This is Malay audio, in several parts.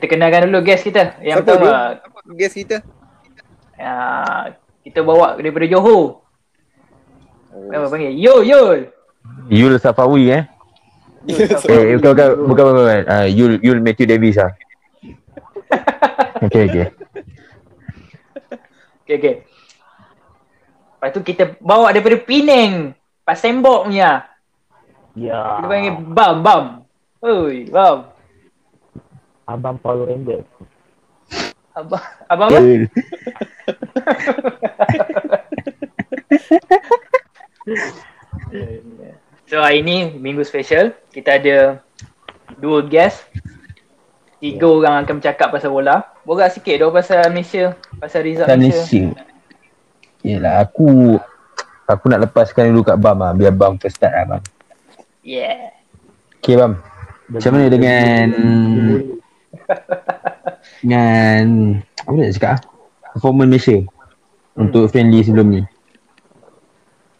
kita kenalkan dulu guest kita. Yang Siapa pertama, Guess kita. uh, kita bawa daripada Johor. Oh. Apa panggil? Yo, Yul. Yul Safawi eh. Eh, bukan bukan bukan bukan. bukan. Uh, Yul Yul Matthew Davis ah. okay okay. Okay, okay. Lepas tu kita bawa daripada Penang. Pasembok punya. Ya. Kita panggil Bam, Bam. Oi, Bam. Abang Power Ranger. Abang, abang apa? Yul. So hari ni minggu special. Kita ada dua guest. Tiga orang akan bercakap pasal bola. Borak sikit dah pasal Malaysia. Pasal result Kan Malaysia. Malaysia. Yelah aku aku nak lepaskan dulu kat Bam ah biar Bam first start lah Bam. Yeah. Okay Bam. Macam mana dengan dengan apa nak cakap ah? Performance Malaysia untuk friendly sebelum ni.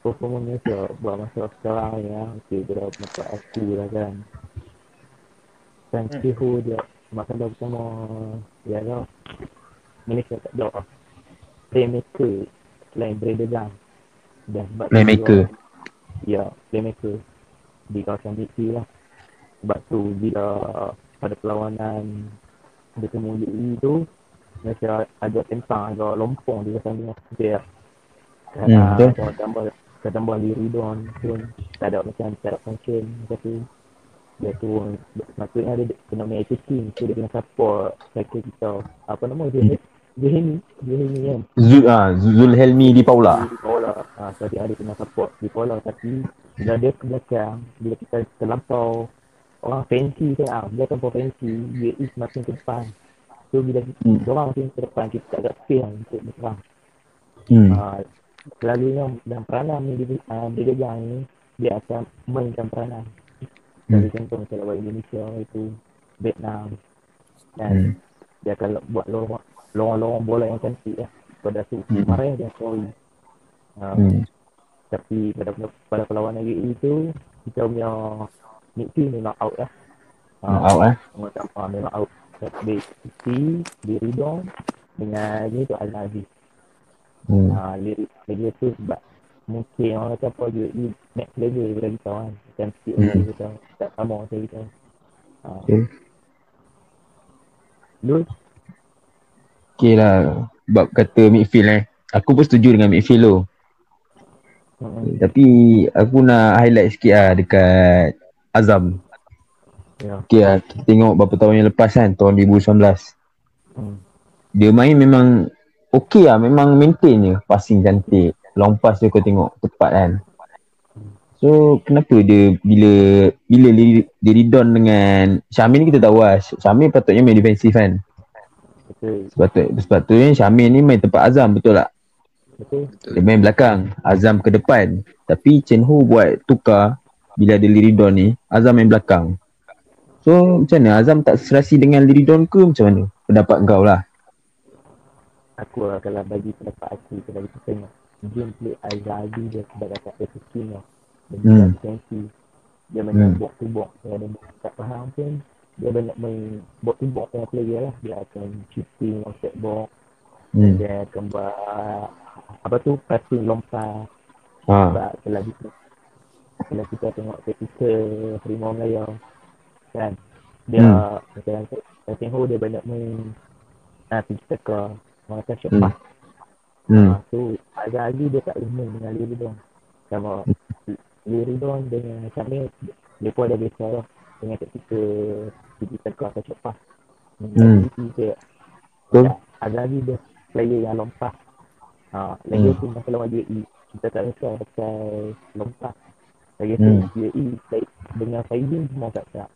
Performance Malaysia buat masa sekarang ya. Okay, dia dah masa aku lah kan. Dan Hmm. Sihu dia makan dah bersama ya lah. Malaysia tak ada playmaker selain Brady Gun. Dan sebab Playmaker. dia- Ya, playmaker di kawasan BC lah. Sebab tu bila pada perlawanan bertemu UAE tu Malaysia agak tentang agak lompong di dia. Dia Hmm, kerana betul. kalau tambah kalau tambah diri don pun tak ada macam tak ada function macam tu. Dia tu maksudnya dia kena main attacking so dia kena support cycle kita. Apa nama dia? Dia ini, dia ini kan. Zul ah Zul Helmi di Paula. Di Paula. Ha, so dia ada kena support di Paula tapi bila dia ke belakang, bila kita terlampau orang fancy kan, ah, dia terlampau fancy, dia is makin ke depan. So bila Hmm. hmm. orang makin ke depan, kita tak ada feel untuk berserang. Hmm. Uh, selalunya dalam peranan ni dia, uh, dia pegang ni, dia akan mainkan peranan. Hmm. Jadi contoh macam lawan Indonesia itu, Vietnam, dan Hmm. dia akan buat lorong lorong bola yang cantik lah. Pada tu, Hmm. kemarin dia sorry. Uh, Hmm. tapi pada pada perlawanan UAE tu kita punya midfield memang out lah. Hmm, out eh. Macam uh, memang out. Di Siti, di Ridon dengan ni tu Al-Aziz. Hmm. Ha, lirik lagi tu sebab mungkin orang kata apa UAE next level daripada kita kan. Macam sikit Hmm. lagi kita tak sama macam kita. Ha. Okay. Lu Okay lah Bab kata midfield eh Aku pun setuju dengan midfield tu hmm. Tapi Aku nak highlight sikit lah Dekat Azam ya. Okay lah Kita tengok berapa tahun yang lepas kan Tahun 2019 Hmm. Dia main memang Okay lah Memang maintain je Passing cantik Long pass dia kau tengok Tepat kan So kenapa dia Bila Bila dia, dia redon dengan Syamil ni kita tahu lah Syamil patutnya main defensif kan Betul. Sepatut, sepatutnya Syamil ni main tempat Azam betul tak? Betul. Dia main belakang Azam ke depan Tapi Chen Ho buat tukar Bila ada Liridon ni Azam main belakang So macam mana Azam tak serasi dengan Liridon ke macam mana Pendapat kau lah Aku lah kalau bagi pendapat aku kalau kita tengok gameplay Al-Zazi dia sebagai kata skin lah. Dia Hmm. Dia main Hmm. box to box. Dia ada tak faham pun dia banyak main box to box dengan player lah. Dia akan shooting outside box. hmm. Dia akan buat apa tu passing lompat. ha. Sebab kalau kita kalau kita tengok ketika Harimau Melaya kan dia Hmm. macam saya tengok dia banyak main ah pergi teka orang kata shot Hmm. hmm. Ah, tu agak-agak dia tak boleh main dengan Liridon. Sama Liridon dengan Syamil, dia pun ada biasa lah dengan ketika pergi teka atau pass. Hmm. Dia, Betul. agak-agak dia player yang lompat. Ha, lagi Hmm. tu masa lawan UAE, kita tak risau pasal lompat. Lagi Hmm. tu UAE play- dengan Faidin semua tak tak.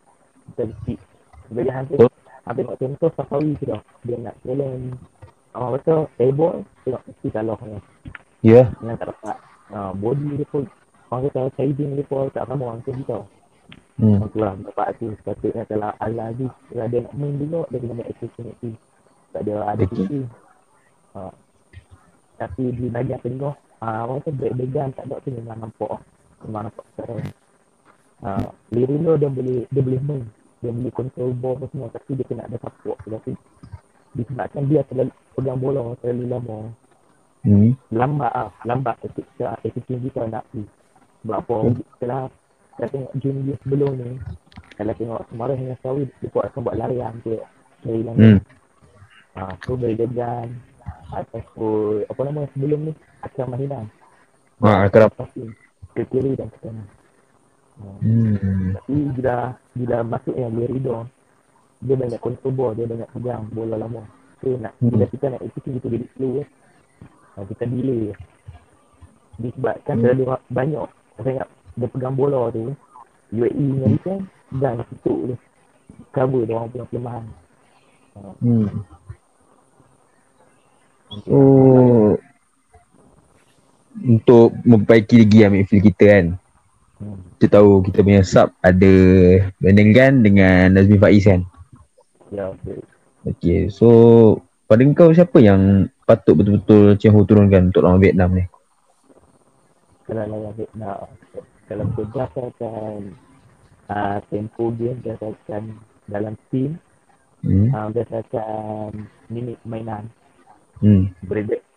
Kita kecil. Sebagai hampir, Betul. hampir nak contoh Safawi tu dah. Dia nak challenge orang kata airball, tengok mesti kalah. Ya yeah. Yang tak dapat. Ha, body dia pun, orang kata Faidin dia pun tak sama orang tu kita. hmm. Tu lah, dapat tu. Sepatutnya kalau Al-Aziz, kalau dia nak main dulu, dia kena main opportunity. Tak ada ada kecil. Ha. Tapi di bahagian tengah, ha, orang tu break bagan tak ada tu memang nampak. Memang nampak secara. Ha, Lirino dia boleh dia boleh main. dia boleh control ball apa semua tapi dia kena ada support tapi disebabkan dia terlalu pegang bola terlalu lama Hmm. lambat ah lambat ketika attitude kita nak pergi sebab apa Hmm. setelah kita tengok game dia sebelum ni kalau tengok Semaras dengan Sawi dia buat akan buat larian tu dari Hmm. langit ah tu beri degan ataupun apa nama sebelum ni Akram Mahidan Ha, kerap. pasti ke kiri dan ke kanan Hmm. tapi bila bila masuk yang dia dia banyak control ball dia banyak pegang bola lama so nak Hmm. bila kita nak execute kita jadi slow eh. Ah, kita delay disebabkan Hmm. terlalu ra- banyak saya ingat dia pegang bola tu UAE dengan defense dan tutup dia cover dia orang punya kelemahan Hmm. So untuk memperbaiki lagi lah midfield kita kan. hmm. Kita tahu kita punya sub ada Brandon Gan dengan Nazmi Faiz kan. ya okay. Okay, so pada kau siapa yang patut betul-betul Chen Ho turunkan untuk lawan Vietnam ni? kalau lawan Vietnam kalau berdasarkan uh, tempo game berdasarkan dalam team Hmm. uh, berdasarkan minit mainan Hmm.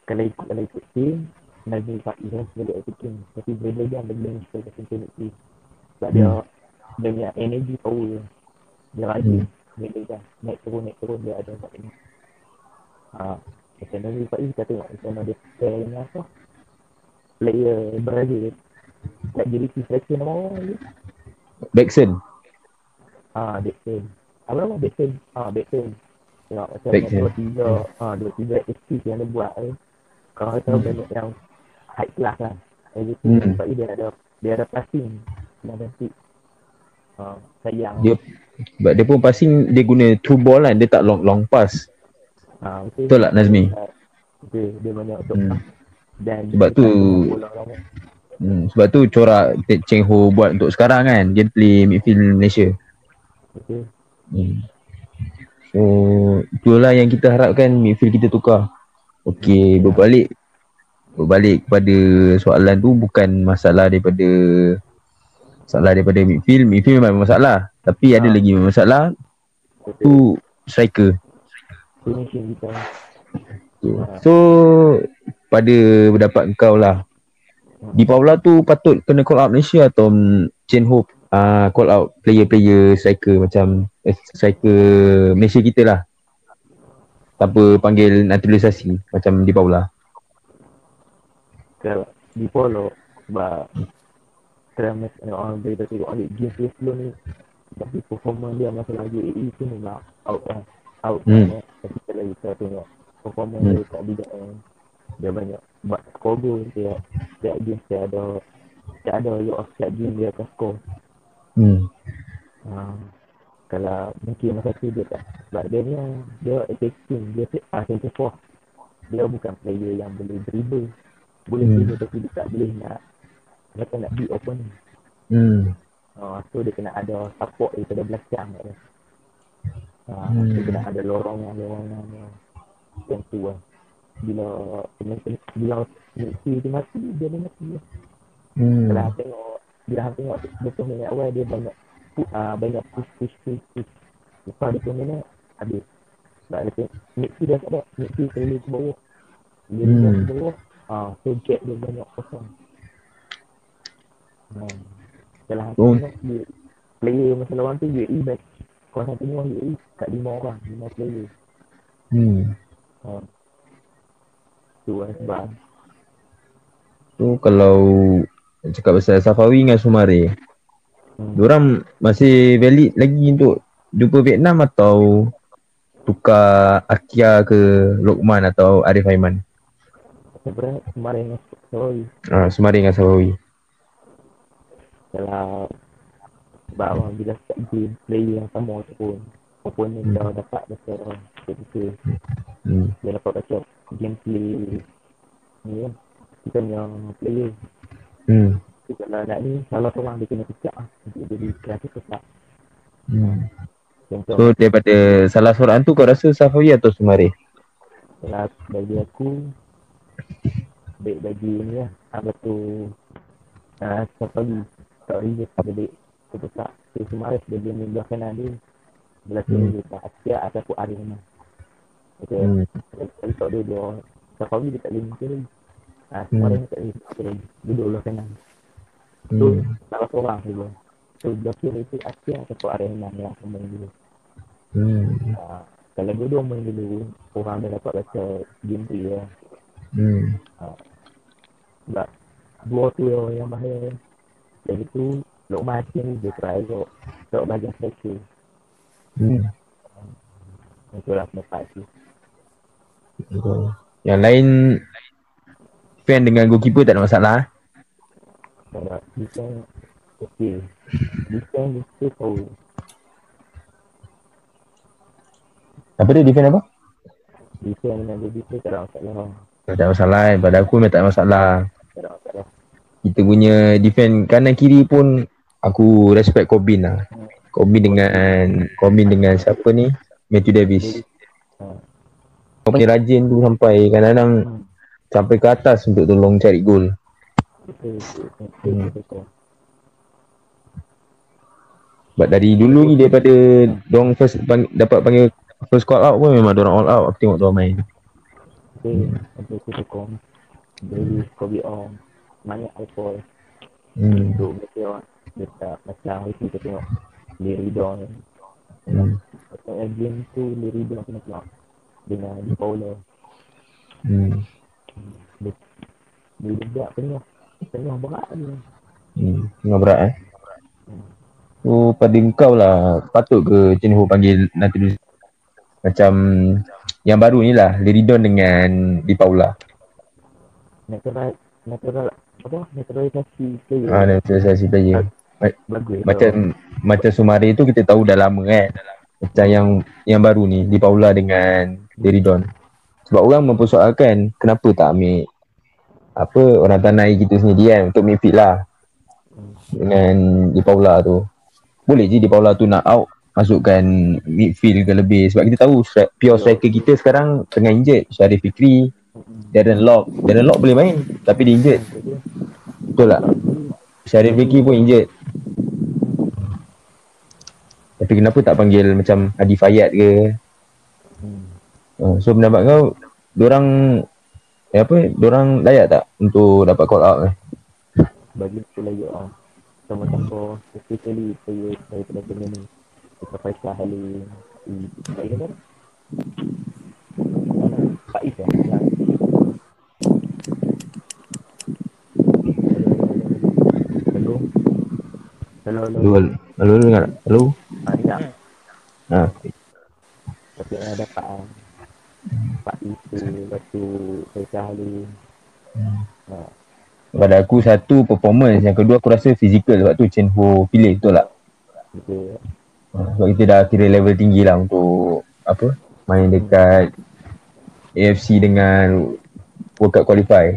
Kalau ikut kalau ikut team Nazmi Faiz kan sebagai attacking tapi Bradley dia ambil bench sebagai central team sebab dia dia punya energy power. Dia rajin. Bradley kan naik turun naik turun dia ada kat sini ha macam Nazmi Faiz kita tengok macam mana dia pair dengan apa. Player Brazil. Tak jadi si selection nama orang lagi Baxon. ha Dixon apa nama Dixon ha Dixon tengok macam Dixon. dua tiga ha dua tiga yang dia buat ni kalau kita Hmm. banyak yang high class kan jadi Hmm. sebab dia ada dia ada passing yang cantik ha sayang Dia sebab dia pun passing dia guna true ball kan, dia tak long long pass. ha betul Betul tak Nazmi? betul dia banyak untuk Hmm. dan Sebab tu- lama. Hmm. Sebab tu corak Ted Cheng Ho buat untuk sekarang kan, dia play midfield Malaysia. betul Hmm. So itulah yang kita harapkan midfield kita tukar. Okey, berbalik berbalik kepada soalan tu bukan masalah daripada masalah daripada midfield. Midfield memang masalah. Tapi ada Ha. lagi masalah tu striker. finishing kita So pada pendapat kau lah Di Paula tu patut kena call out Malaysia atau Chen Ho uh, call out player-player striker macam eh, striker Malaysia kita lah tanpa panggil naturalisasi macam di Paula. Kalau di polo sebab Travis orang dari tadi tengok ambil game dia sebelum ni tapi performance dia masa lagi UAE tu memang out lah out Hmm. hmm. tapi kalau kita tengok performance Hmm. dia tak bijak kan dia banyak buat score goal dia setiap game dia ada dia ada you setiap game dia akan score Hmm. ha. kalau mungkin masa tu dia tak sebab dia ni dia attacking dia ah, center forward dia bukan player yang boleh dribble boleh Hmm. tapi dia tak boleh nak tak nak beat opponent Hmm. uh, so dia kena ada support daripada belakang kat dia uh, Hmm. dia kena ada lorongan lorongan yang yang tu lah bila bila bila Messi tu mati dia dah mati lah. Hmm. Kalau hang tengok bila hang tengok betul minit awal dia banyak ah, banyak push push push push lepas dia minit habis sebab dia tengok Messi dah tak ada Messi selalu ke bawah dia hmm. ke bawah ah, so gap dia banyak kosong hmm. kalau hang Oh. tengok dia player masa lawan tu UAE baik kalau hang tengok UAE kat lima orang lima player Hmm. ah. tu lah sebab So kalau cakap pasal Safawi dengan Sumare, hmm. diorang masih valid lagi untuk jumpa Vietnam atau tukar Akia ke Lokman atau Arif Aiman? Sebenarnya kemarin sorry Ah, Sumare dengan Safawi. kalau sebab orang bila start game player yang sama tu pun opponent Hmm. dah dapat macam ketika Hmm. dia dapat macam gameplay ni kan kita punya player Hmm. so, kalau nak ni salah seorang dia kena pecah untuk jadi kreatif besar Hmm. contoh So daripada salah seorang tu kau rasa Safawi atau Sumare? kalau bagi aku baik bagi ni lah apa tu uh, setiap pagi tak boleh dia tak boleh tu besar so Sumares dia boleh main belah kanan dia Belah Hmm. sini dekat Asia ataupun Arena. Okay. Hmm. Tapi tak ada dia. Safawi dia tak boleh muncul lagi. Ha, Hmm. semua orang tak boleh muncul lagi. Duduk belah kanan. So, Hmm. salah seorang dulu. So, belah kiri itu Asia ataupun Arena yang akan main dulu. Hmm. Ha, kalau dua-dua main dulu, orang dah dapat baca game tu ya. Hmm. Sebab dua tu yang, yang bahaya. Lagi tu, Lokman Hakim dia try elok. Elok bagian striker. Hmm. Itulah pendapat tu. Betul. Yang lain fan dengan goalkeeper tak ada masalah. eh? Sebab defense, okey. Defense mesti tahu. Apa dia defend apa? Defense dengan defense tak ada masalah. Tak ada masalah eh. Pada aku memang tak ada masalah. Kita punya defend kanan kiri pun aku respect Corbin lah. Corbin dengan Corbin dengan siapa ni? Matthew Davis. Punya rajin tu sampai kadang-kadang sampai ke atas untuk tolong cari gol. Hmm. dari dulu ni daripada dong first pang, dapat panggil first call out pun memang dorang all out aku tengok dorang main. Betul, betul, betul, betul. Davis, Kobe Ong, banyak alkohol. Hmm. Untuk mereka orang dekat macam hari tu kita tengok Liridon. Hmm. Maksudnya game tu Liridon kena keluar dengan Di Paula. Hmm. Dia, dia budak penuh. Penuh berat dia. Hmm. Tengah berat eh. So pada kau lah patut ke Ho panggil nanti dulu macam yang baru ni lah Liridon dengan Di Paula. Natural, natural, apa? Naturalisasi player. Ah, naturalisasi player. Bagus. Macam macam Sumari tu kita tahu dah lama kan. Macam yang yang baru ni Di Paula dengan Liridon. Sebab orang mempersoalkan kenapa tak ambil apa orang tanai kita sendiri kan untuk midfield lah dengan Di Paula tu. Boleh je Di Paula tu nak out masukkan midfield ke lebih sebab kita tahu stri- pure striker kita sekarang tengah injured Syarif Fikri Darren Lock Darren Lock boleh main tapi dia injured betul tak Syarif Fikri pun injured tapi kenapa tak panggil macam Hadi Fayad ke Hmm. uh, so pendapat kau Diorang eh, apa Diorang layak tak untuk dapat call out eh? Bagi aku lagi orang. Sama-sama, especially player daripada kena ni. Kita Faisal Halim. Baik kan? Pak Is lah. Yang Hello. Hello, hello. Halo, halo, halo, halo, dengar tak? Halo? Ingat. Ha. Tapi dapat ah. Pak Is tu, lepas tu Faisal Halim. Ha, Pada aku satu performance, yang kedua aku rasa fizikal sebab tu Chen Ho pilih betul tak? betul. Ha, sebab kita dah kira level tinggi lah untuk apa? Main dekat AFC dengan World Cup Qualify.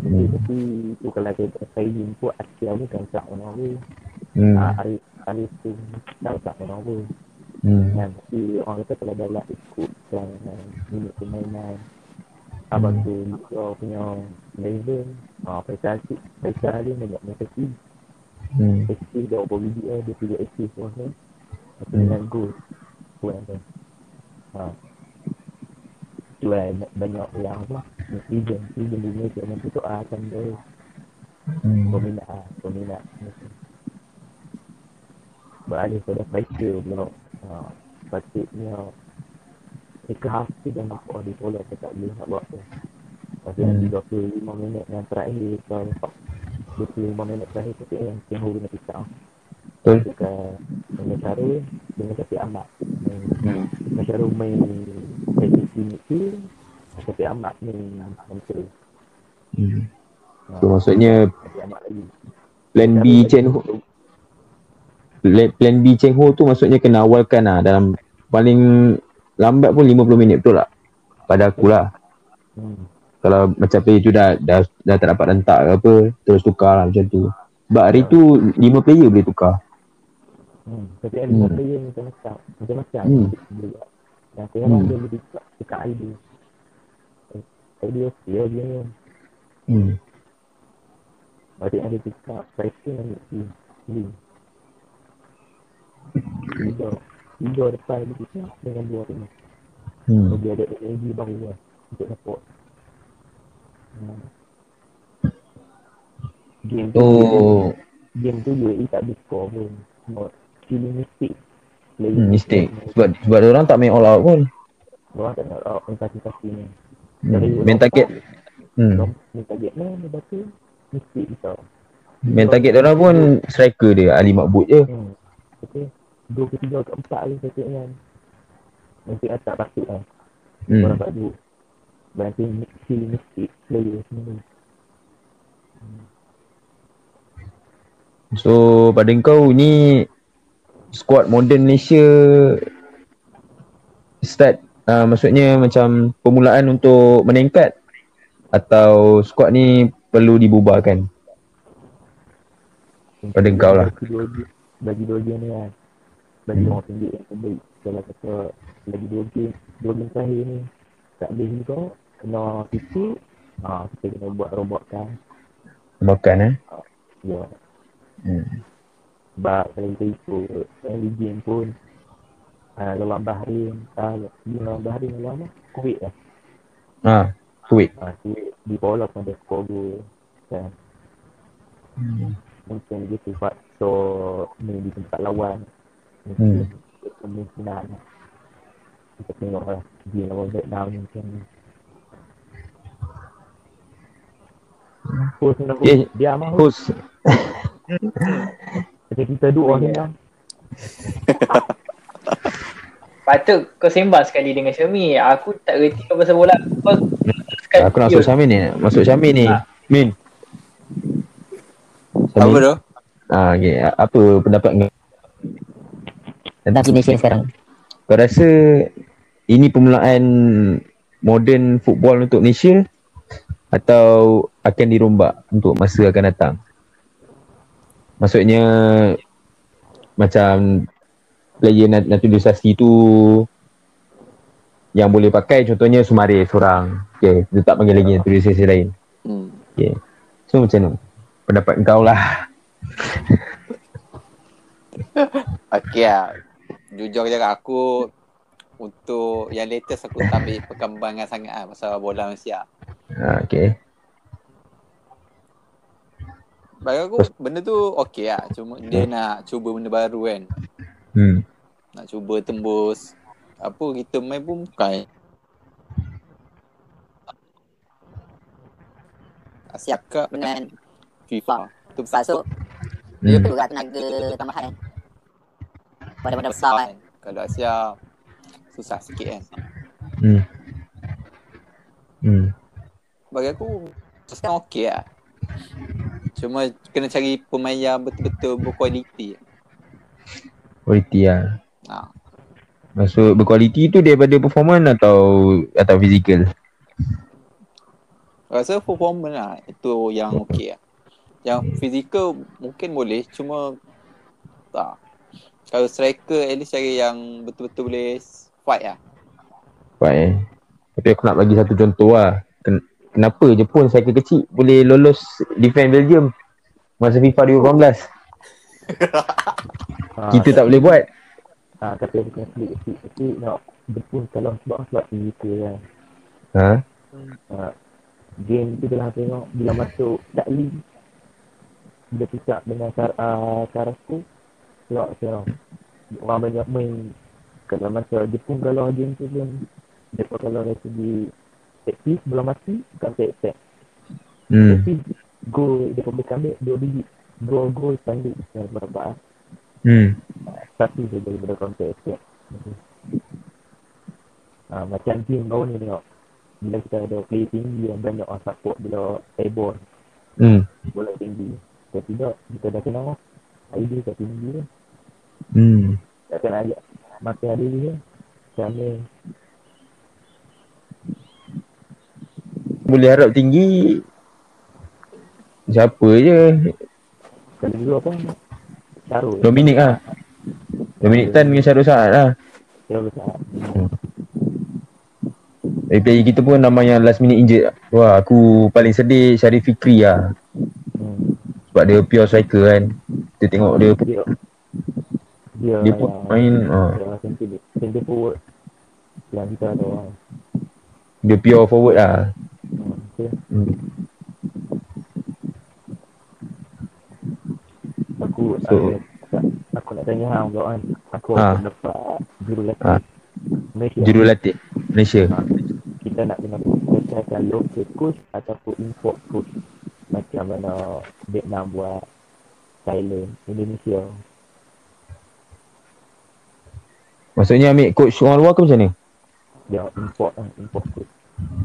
Hmm. Hmm. Tapi tu kalau kita saya jumpa Asia bukan tak orang pun. Hmm. Ah, Arif Arif tu tak tak orang pun. Hmm. Kan tapi orang kata kalau dah lah ikut kan uh, minit permainan abang tu kau punya level ah Faisal Aziz Faisal Ali banyak mengekati Hmm. Assist dia apa video dia pilih assist pun tu Hmm. dengan goal Buat kan ha. Tu lah banyak yang apa? Netizen Netizen di Malaysia Nanti tu ah akan dia. Hmm. peminat ah peminat. Beralih pada striker pula. Ha, patutnya Eka Hafiz dan Nampak di bola saya tak boleh nak buat tu. Lepas tu Hmm. nanti 25 minit yang terakhir Kalau 25 minit terakhir tu yang Tengah kena pisau Betul? Dekat Dengan cara Dengan Syafiq Ahmad Main Hmm. Dengan cara main Technique midfield Syafiq Ahmad main Hampir Hmm. ha, So maksudnya Syafiq Ahmad lagi plan B Chen Ho plan plan B Cheng Ho tu maksudnya kena awalkan lah dalam paling lambat pun 50 minit betul tak? Pada aku lah. hmm. Kalau macam player tu dah, dah, dah tak dapat rentak ke apa, terus tukar lah macam tu. Sebab hari tu 5 player boleh tukar. Hmm. Tapi ada Hmm. hmm. player macam-macam Macam-macam Hmm. hmm. Yang sekarang Hmm. dia lebih dekat dekat Eh, Idea dia dia Hmm. Balik ada dekat striker yang mesti Link Tidak tiga depan dia kita dengan dua tengah. Hmm. So, dia ada energi baru lah untuk support. Hmm. Game tu, Oh, game tu UAE tak ada score pun. Cuma killing mistake. Hmm, mistake. Sebab sebab dia orang tak main all out pun. Orang tak nak out yang kaki-kaki ni. Hmm. Main target. Hmm. Main target ni, lepas tu mistake kita. Main target dia orang pun striker dia Ali Makbut je. Hmm. Okay. Dua ketiga keempat kali saya tengok kan. Nanti atas patut lah. Hmm. Orang tak duduk. Berarti killing mistake player ni. So pada kau ni squad modern Malaysia start uh, maksudnya macam permulaan untuk meningkat atau squad ni perlu dibubarkan pada kau lah. Bagi dua game, bagi ni kan. Bagi Hmm. orang tunjuk yang terbaik. Kalau kata lagi dua game, dua game terakhir ni tak boleh juga. Kena titik. Ha, kita kena buat robot kan. Makan eh. Ya. Hmm. Sebab kalau kita ikut game pun uh, lawan Bahrain, uh, lawan Bahrain lawan apa? Kuwait lah. Ha, Kuwait. Uh, Kuwait di bawah pada skor gol. Kan? Hmm. Mungkin dia sifat so ni di tempat lawan. Hmm. Mungkin kemungkinan kita tengok lah dia lawan Vietnam ni macam ni. Host nak Eh, dia amat Host Macam kita dua ni kan. Patut kau sembang sekali dengan Syami. Aku tak reti kau pasal bola. Kau Aku nak masuk Syamin ni. Masuk Syamin ni. Ha. Min. Apa Syamin. tu? Ah, okay. Apa pendapat kau? Tentang Malaysia sekarang. Kau rasa ini permulaan moden football untuk Malaysia atau akan dirombak untuk masa akan datang? Maksudnya macam player nat- naturalisasi tu yang boleh pakai contohnya Sumari seorang. Okay, kita tak panggil lagi naturalisasi lain. Hmm. Okay. So macam mana? Pendapat kau lah. Okey lah. Jujur je aku untuk yang latest aku tak ambil perkembangan sangat lah pasal bola Malaysia. Ha, okay. Bagi aku benda tu okey lah. Cuma dia nak cuba benda baru kan. Hmm. Nak cuba tembus. Apa kita main pun bukan Siap Cakap dengan FIFA. Tu besar so Hmm. dia perlulah tenaga tambahan pada benda besar kan. kan. Kalau Asia susah sikit kan. Hmm. Hmm. Bagi aku sekarang okey lah. Cuma kena cari pemain yang betul-betul berkualiti. Kualiti lah. Ha. Maksud berkualiti tu daripada performance atau atau fizikal? Rasa performance lah itu yang okey lah. Yang fizikal mungkin boleh cuma tak. Kalau striker at least cari yang betul-betul boleh fight lah. Kuat eh. Tapi aku nak bagi satu contoh lah. Ken- Kenapa Jepun striker kecil boleh lolos defend Belgium masa FIFA 2018? Ha, Kita tak boleh buat. Ha, tapi bukan pelik kecil. Tapi nak Jepun kalau sebab sebab fizikal kan. Ha? Ha, game tu kalau tengok bila masuk Dakli dia pisah dengan Kar, uh, Karasko sebab macam orang banyak main kalau masa Jepun kalau game tu pun mereka kalau dari segi taktis belum mati bukan attack Hmm. tapi gol dia boleh ambil dua biji. Dua gol tanding yang berapa Hmm. satu saja daripada counter attack ha, macam game baru ni tengok. Bila kita ada play tinggi yang banyak orang support bila airborne. Hmm. bola tinggi. Kalau tidak kita dah kenal idea kat tinggi kan Hmm. tak kena ajak dia. Macam ni Boleh harap tinggi siapa je? Kalau dulu apa? Syarul. Dominic lah Dominic Tan dengan Syarul Saad lah. Syarul besar Tapi player kita pun nama yang last minute injured. Wah aku paling sedih Syarif Fikri lah hmm. Sebab dia pure striker kan. Kita tengok dia dia dia, Dia pun main ah. dia center center forward. Yang kita tahu lah. Dia pure forward lah. Okay. Hmm. Aku So- so, aku nak tanya hang pula kan. Aku Ha. dapat jurulatih. Ha. Malaysia. Jurulatih Malaysia. Ha. Kita nak kena percayakan local coach ataupun import coach. Macam mana Vietnam buat Thailand, Indonesia. Maksudnya ambil coach orang luar ke macam ni? Dia import lah, import coach.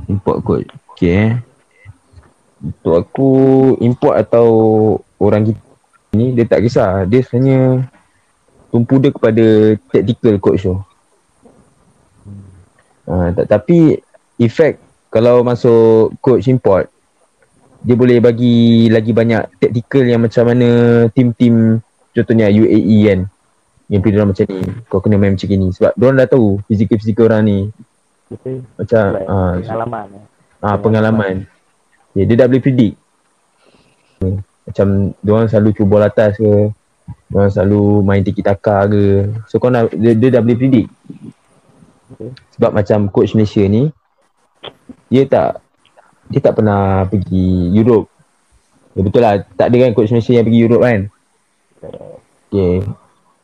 Import coach. Okay. Untuk aku import atau orang kita ni dia tak kisah. Dia sebenarnya tumpu dia kepada tactical coach tu. Ha, tak, tapi efek kalau masuk coach import dia boleh bagi lagi banyak tactical yang macam mana tim-tim contohnya UAE kan yang pilih macam ni kau kena main macam ni sebab diorang dah tahu fizikal-fizikal orang ni Betul? macam ah, pengalaman. eh. Ah pengalaman. Okay, dia dah boleh predict. Hmm. Macam diorang selalu cuba atas ke. Diorang selalu main tiki taka ke. So kau nak dia, dia dah boleh predict. Okay. Sebab macam coach Malaysia ni dia tak dia tak pernah pergi Europe. Ya, betul lah. Tak ada kan coach Malaysia yang pergi Europe kan. Uh, Okay.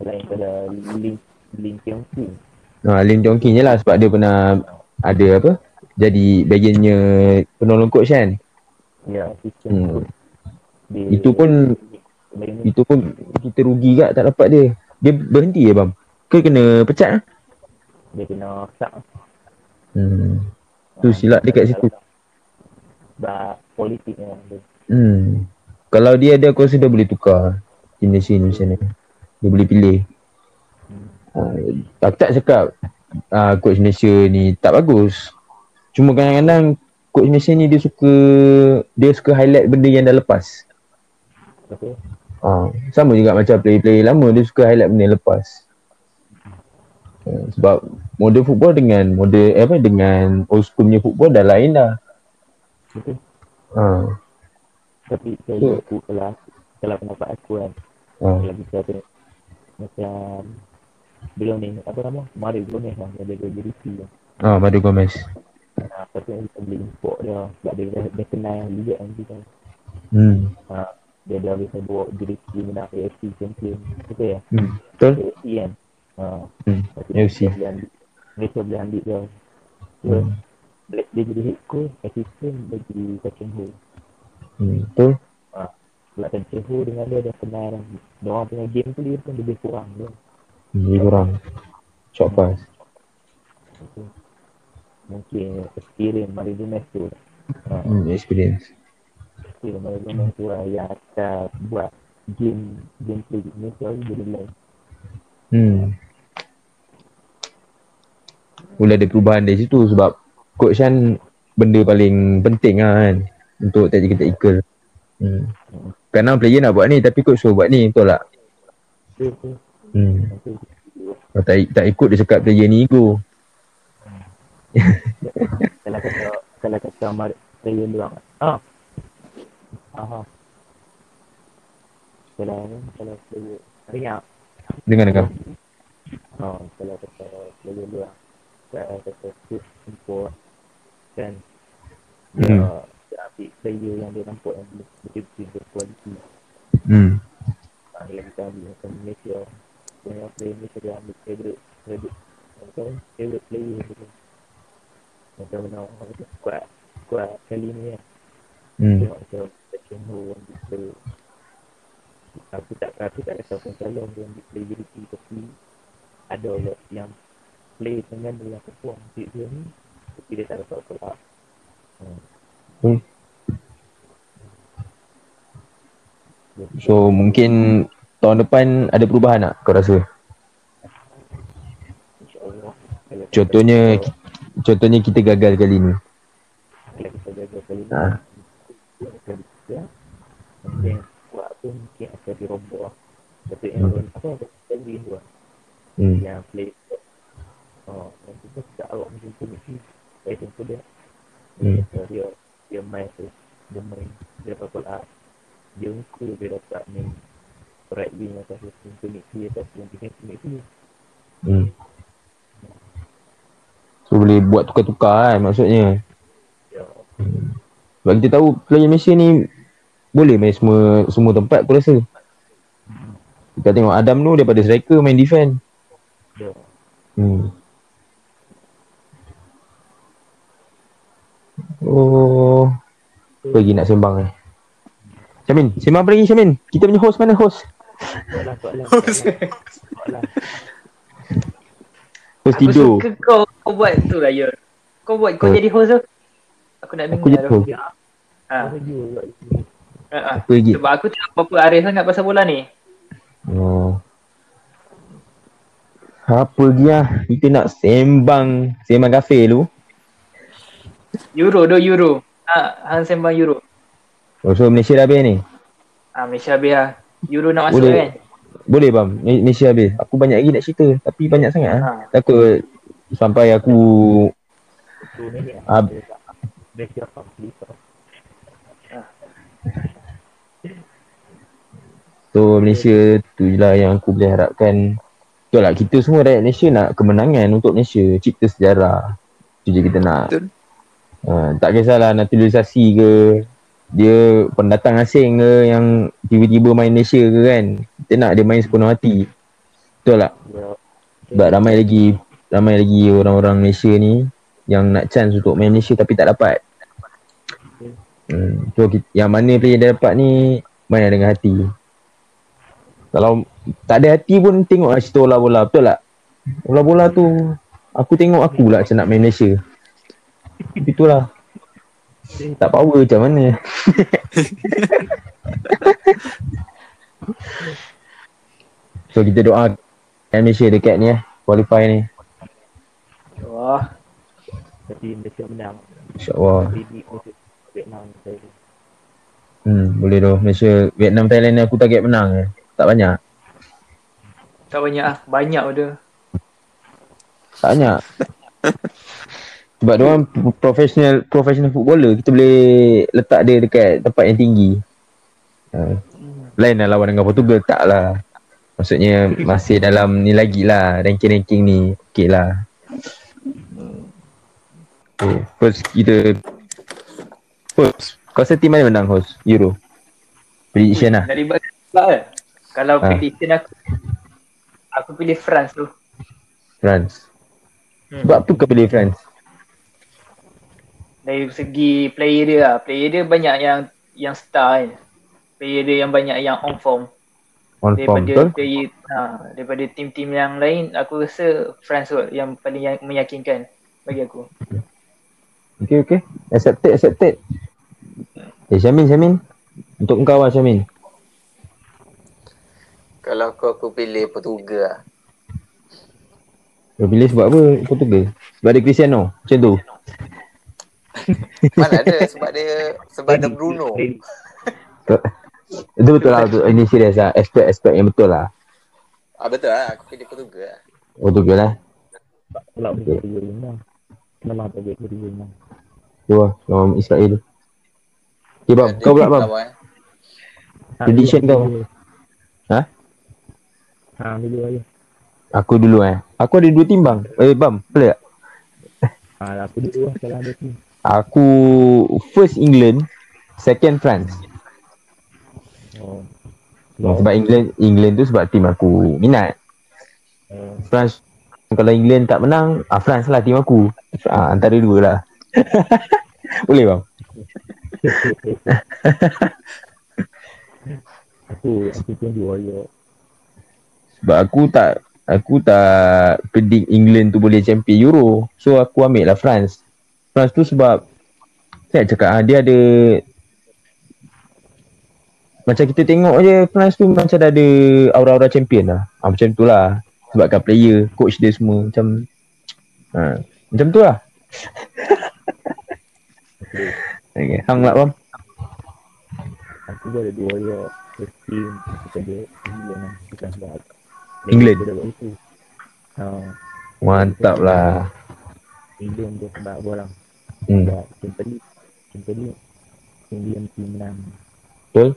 selain pada Lin Lin Tiong Kim. Ha, Lim Jong je lah sebab dia pernah ada apa jadi bagiannya penolong coach kan. Ya, Hmm. Dia, Itu pun Main Itu pun kita rugi kat tak dapat dia. Dia berhenti ya bang? Ke kena pecat ah? dia kena sak. Hmm. Tu silap dia kat situ. Sebab politik yang dia. Hmm. Kalau dia ada aku rasa dia boleh tukar Malaysia ni macam mana. Dia boleh pilih. Uh, aku tak cakap uh, coach Malaysia ni tak bagus. Cuma kadang-kadang coach Malaysia ni dia suka dia suka highlight benda yang dah lepas. Okay. Uh, sama juga macam player-player lama dia suka highlight benda yang lepas. Uh, sebab model football dengan model eh, apa dengan old school punya football dah lain dah. Betul. Uh, Tapi saya So- aku kalau kalau pendapat aku kan. uh, Kalau kita macam belum ni apa nama Mario Gomez lah yang jaga JDC kan. uh, Madu Gomez. Ha, tapi kita boleh import dia sebab dia dah, dah kenal liga kan kita. Hmm. Ha, dia dah bisa bawa JDC menang AFC Champion. Betul ya? hmm. Betul? AFC kan. Ha, Hmm. AFC. Dia ambil, Malaysia boleh ambil dia. So, Hmm. dia, dia jadi head coach, assistant bagi Kacang Ho. Hmm. Betul? Sebab Kacang Ho dengan dia dah kenal. Dia orang punya game tu dia pun lebih kurang dia. Lebih kurang. Short pass. Mungkin experience Gomez tu. Ha, Hmm. Experience. experience Gomez tu lah yang akan buat game gameplay Malaysia ni jadi lain. Hmm. Boleh ada perubahan dari situ sebab coach kan benda paling penting lah kan untuk tactical-tactical. Hmm. Kadang player nak buat ni tapi coach suruh buat ni betul tak? Hmm. Kalau tak, tak ikut dia cakap player ni ego. kalau kata kalau kata Mario player luang. Ah. Aha. Kalau kalau player Ringan. Dengar dengar. Oh, kalau kata player luang. Kalau kata coach import kan dia, Hmm. dia ambil player yang dia nampak yang betul-betul berkualiti. Hmm. Ha, dia kita ambil macam Malaysia. Ambil favorite apa favorite player gitu. Macam mana orang ambil player. Aku tak aku tak rasa pun kalau dia ambil jadi tapi ada lot yang play dengan dia yang perform dia, dia ni tapi dia tak dapat kelak. Hmm. So mungkin tahun depan ada perubahan tak kau rasa? Contohnya contohnya kita gagal kali ni. kalau kita jaga kali ni Ha. mungkin buat tu mungkin akan diroboh tapi yang Hmm. apa jadi dua Hmm. yang play oh yang kita tak awak macam tu mesti saya tentu dia Hmm. dia dia main tu dia main dia bola dia unggul dia dapat main right wing atau mid field atau yang defensive mid field Hmm. So boleh buat tukar-tukar kan maksudnya. Ya. Sebab kita tahu player Malaysia ni boleh main semua semua tempat aku rasa. Kita tengok Adam tu daripada striker main defend. Ya. Hmm. Oh. Lagi nak sembang ni? Syamin, sembang apa lagi Syamin? Kita punya host mana host? Soalan, soalan, soalan. soalan. Host Aku tidur. suka kau, kau buat tu lah Yul. Kau buat kau jadi host tu. Aku nak Aku dengar jadi tu. host. Ha. Sini? Ha, ha. Lagi? Sebab aku tak apa-apa arif sangat pasal bola ni. Oh. Apa lagi lah? Kita nak sembang. Sembang kafe dulu. Euro do Euro. Ha, hang sembang Euro. Oh, so Malaysia dah habis ni? Ha, Malaysia habis lah. Euro nak masuk Boleh. kan? Boleh bang, Ma- Malaysia habis. Aku banyak lagi nak cerita. Tapi banyak sangat lah. Ha. Takut sampai aku sleeper. So Malaysia tu je lah yang aku boleh harapkan Betul lah kita semua rakyat Malaysia nak kemenangan untuk Malaysia Cipta sejarah Itu je kita nak Betul. uh, Tak kisahlah naturalisasi ke Dia pendatang asing ke yang tiba-tiba main Malaysia ke kan Kita nak dia main sepenuh hati Betul tak? Ya. Sebab ramai lagi Ramai lagi orang-orang Malaysia ni Yang nak chance untuk main Malaysia tapi tak dapat hmm. So kita, yang mana player dia dapat ni Main dengan hati Kalau tak ada hati pun tengok lah cerita bola-bola Betul tak? Bola-bola tu Aku tengok aku lah macam nak main Malaysia Itulah Tak power macam mana So kita doa Malaysia dekat ni eh Qualify ni Wah. Tapi Malaysia menang. InsyaAllah Vietnam. Hmm, boleh tu. Malaysia, Vietnam, Thailand ni aku target menang je. Tak banyak. Tak banyak ah. Banyak udah. Tak banyak. Sebab dia orang professional professional footballer, kita boleh letak dia dekat tempat yang tinggi. Uh, lain lah lawan dengan Portugal, tak lah. Maksudnya masih dalam ni lagi lah, ranking-ranking ni. Okay lah. Okay, first kita Host, kau rasa team mana menang host? Euro? Prediction lah. Dari kan? Kalau Ha. prediction aku aku pilih France tu. France. Hmm. Sebab apa kau pilih France? Dari segi player dia lah. Player dia banyak yang yang star kan. Player dia yang banyak yang on form. On form, Daripada betul? player ha, daripada tim-tim yang lain aku rasa France tu yang paling yang meyakinkan bagi aku. Okay, okay. Accepted, accepted. Eh, Syamin, Syamin. Untuk kau lah, Syamin. Kalau kau aku pilih Portugal lah. Kau pilih sebab apa Portugal? Sebab ada Cristiano. Macam tu. Mana ada sebab dia sebab ada Bruno. Itu betul lah. Betul. Ini serius lah. Aspek-aspek yang betul lah. Ah betul lah aku pilih Portugal lah. Portugal lah. Pula boleh jadi menang. Kenapa tak jadi jadi menang? Tu lah. Lawan Israel. Okay. Dia- Kau pula. Ha, Prediction dulu, kau. dulu. Ha? Ha, dulu aja. Aku dulu eh. Aku ada dua timbang. Eh, Bam. Boleh tak? Ha, aku dulu lah kalau ada team. Aku first England, second France. Oh. Sebab England England tu sebab tim aku minat. Oh. France kalau England tak menang, ah France lah tim aku. Ah, antara dua lah. Boleh bang? aku aku pun di Warrior. Sebab aku tak aku tak predict England tu boleh champion Euro. So aku ambil lah France. France tu sebab saya cakap ah, dia ada macam kita tengok je France tu macam dah ada aura-aura champion lah. Ah, macam tu lah. Sebabkan player, coach dia semua macam ha, macam tu lah. Okay. Okay. Hang lah bang. Aku pun ada Warrior. First team aku ada England lah. Bukan sebab England? Dia. Ha, Mantap lah. England dia sebab apa orang. Hmm. Sebab Champions League. Champions League. England team menang. Betul?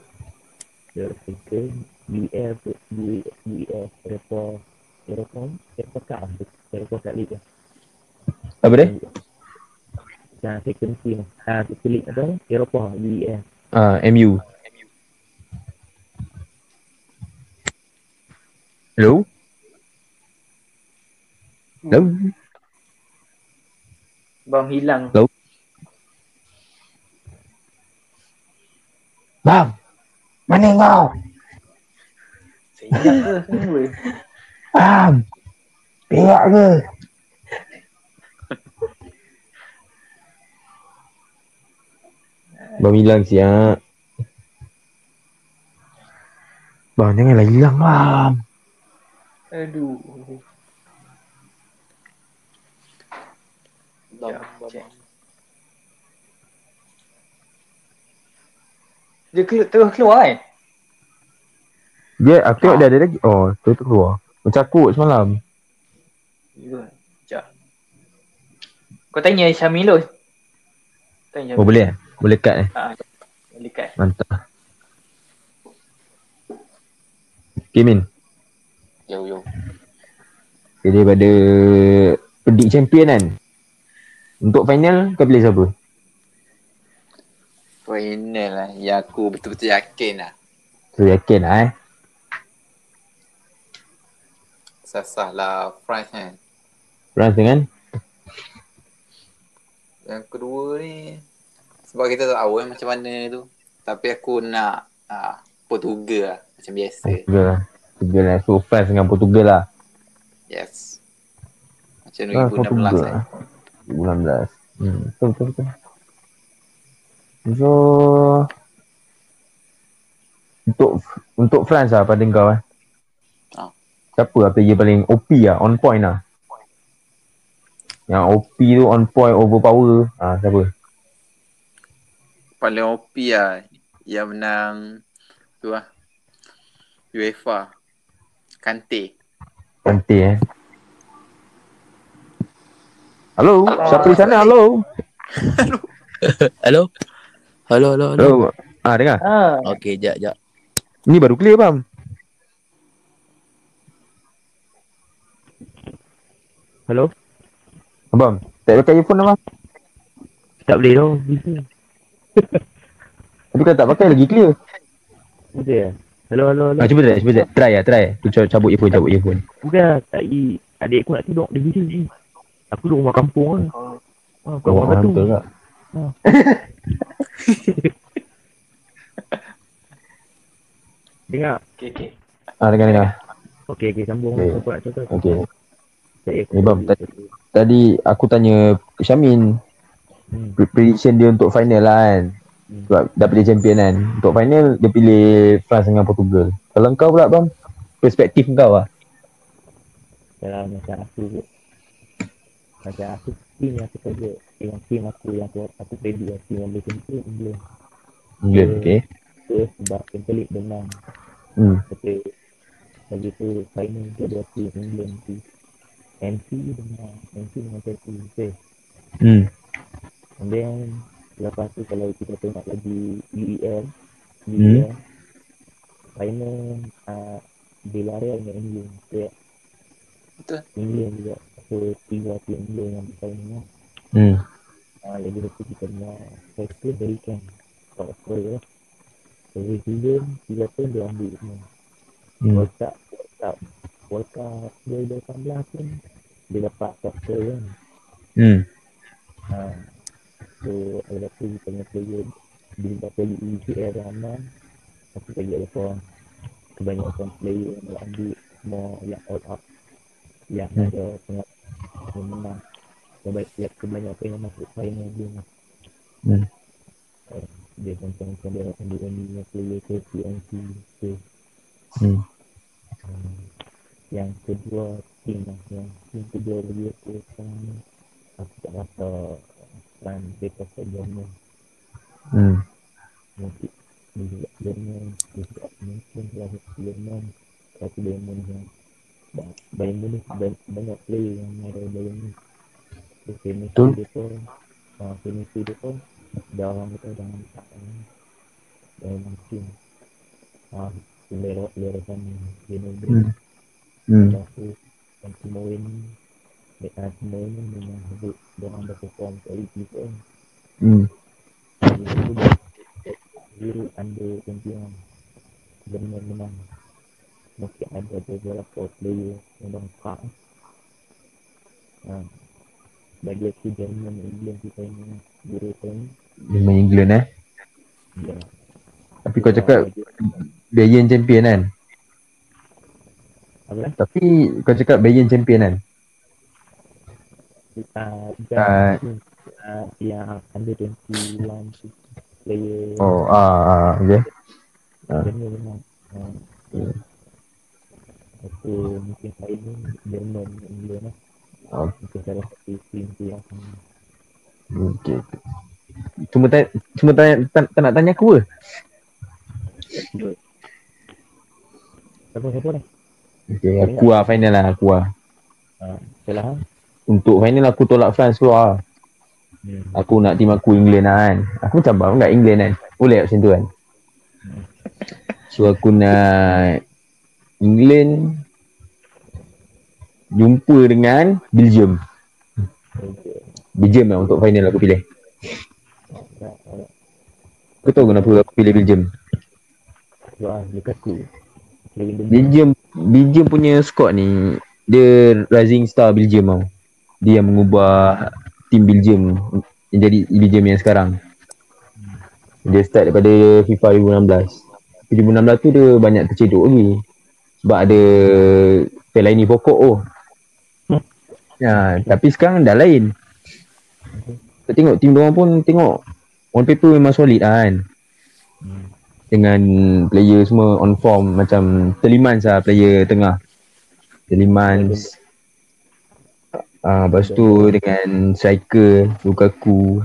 The second UEF UEF Eropa Eropa Eropa Cup Eropa Cup League lah. Apa dia? Yang second team. Ah, second league apa? Eropah, UEL. Ah, MU. Hello? Hello? Bang hilang. Bang. Mana kau? Ke. Bang. Perak ke? Bang hilang siap. Bang janganlah hilang bang. Aduh. Bam, Ya, bam, cek. bam. Dia keluar, terus keluar kan? Dia aku tengok dia ada lagi. Oh, tu tu keluar. Macam aku semalam. Ya. Sekejap. Kau tanya Syamilus. Tanya Oh boleh eh? Boleh cut eh? Ha, boleh kat. Mantap. Okay Min. Yo, yo. Okay, daripada pedik champion kan. Untuk final kau pilih siapa? Final lah. Yang aku betul-betul yakin lah. So yakin lah eh. Sasah lah France kan. France dengan Yang kedua ni sebab kita tak tahu kan macam mana tu. Tapi aku nak ah, Portugal lah. Macam biasa. Portugal lah. Portugal lah. So France dengan Portugal lah. Yes. Macam France 2016 Portugal kan. lah. 2016. Hmm, betul betul betul. So untuk untuk France lah pada kau eh. Ah. Siapa lah player paling OP lah, on point lah. Yang OP tu on point, overpower. Ah, siapa? Paling OP lah. Yang menang tu lah. UEFA. Kante. Kante eh. Halo, siapa di sana? Halo. Hello? Hello, hello, hello. Halo. Ah, dengar. Ha. Okey, jap, jap. Ni baru clear, Bam. Hello? Abang, tak pakai earphone abang. Tak boleh tau. Busy. Tapi kalau tak pakai lagi clear. Betul ya? Hello, hello, hello. Ah, cuba try, cuba try. Try lah, try. Tu ca- cabut earphone, cabut earphone. Bukan. Tak i. Adik aku nak tidur. Dia busy ni. Aku duduk rumah kampung lah. Ha, kau rumah batu. betul tak? Dengar. Okey, okey. Ah, dengar, dengar. Okey, okey. Sambung. Okey. Apa nak cakap? Okey. Saya Ni, Bam, tadi, tadi aku tanya Syamin Hmm. pre- prediction dia untuk final lah kan. Hmm. Sebab dah pilih champion kan. Untuk final, dia pilih France dengan Portugal. Kalau kau pula, Bam, perspektif kau lah. Dalam macam aku Macam aku Team yang aku kerja Yang team aku Yang aku, aku predict lah Team yang boleh tentu England England, okay. First sebab dia menang Hmm. Tapi Lagi tu Final dia dua team England tu MC dia menang MC dengan Chelsea Okay Hmm. And then Lepas tu kalau kita tengok lagi UEL Hmm. UEL Final uh, Villarreal dengan England Okay Betul. England juga So tiga tim England yang bersaing lah Hmm. uh, Lagi satu kita punya Cycle dari kan Top scorer lah Every season Tiga tim dia ambil semua Hmm. World Cup World Cup 2018 pun Dia dapat scorer kan Hmm. uh, So Lepas tu kita punya player Dia dapat UCL yang aman Tapi lagi ada korang Kebanyakan player yang dah ambil Semua yang all up Yang Hmm. ada pengalaman Yang menang Kebanyakan, ya, kebanyakan yang masuk final dia lah Hmm. Uh, dia macam macam dia ambil yang ni player ke PNC ke Hmm. uh, yang kedua tim lah yang tim kedua lagi aku sekarang ni aku tak rasa kan mereka sebelumnya Hmm. mungkin dia juga Jerman dia juga mungkin salah satu Jerman satu Jerman yang ba- Bayern Munich banyak, banyak player yang ada Bayern Munich so chemistry Betul. dia pun uh, chemistry dia pun dah orang kata dah nampak kan dalam tim uh, lera lera sana Hmm. Hmm. Lepas tu yang Timo Werner uh, semua ni memang habis diorang dah perform Liga kan. Hmm. Jadi itu dah Zero under 21 Jerman menang Mungkin ada beberapa player yang kak ha. Bagi aku Jerman England kita Zero point Dia main England eh. Ya Tapi kau cakap Bayern champion kan? Apa Tapi kau cakap Bayern champion kan? uh, Ah. uh, Yang under 21 tu Player Oh, ah, ah, okay. ah. Jerman menang ha. Hmm. Aku mungkin lain ni Jerman England lah Oh. Mungkin salah satu team tu yang akan Okay. Cuma tanya, cuma tanya, tak, tak nak tanya aku ke? Siapa-siapa dah Okay, aku lah final lah, aku lah. ha. Salah ha? Untuk final aku tolak France keluar. hmm. Aku nak tim aku England lah kan. Aku macam bang kat England kan. Boleh macam tu kan? So aku nak England jumpa dengan Belgium. Okay. Belgium lah untuk final aku pilih. Kau tahu kenapa aku pilih Belgium? Sebab ah, Lukaku. Belgium Belgium punya squad ni dia rising star Belgium tau. Dia yang mengubah tim Belgium yang jadi Belgium yang sekarang. Dia start daripada FIFA 2016. 2016 tu dia banyak tercedok lagi. Sebab ada Fellaini pokok oh. Ya, tapi sekarang dah lain. Kita tengok tim diorang pun tengok. On paper memang solid lah kan. Hmm. dengan player semua on form macam Telimans lah player tengah. Telimans ah uh, lepas tu dengan striker Lukaku.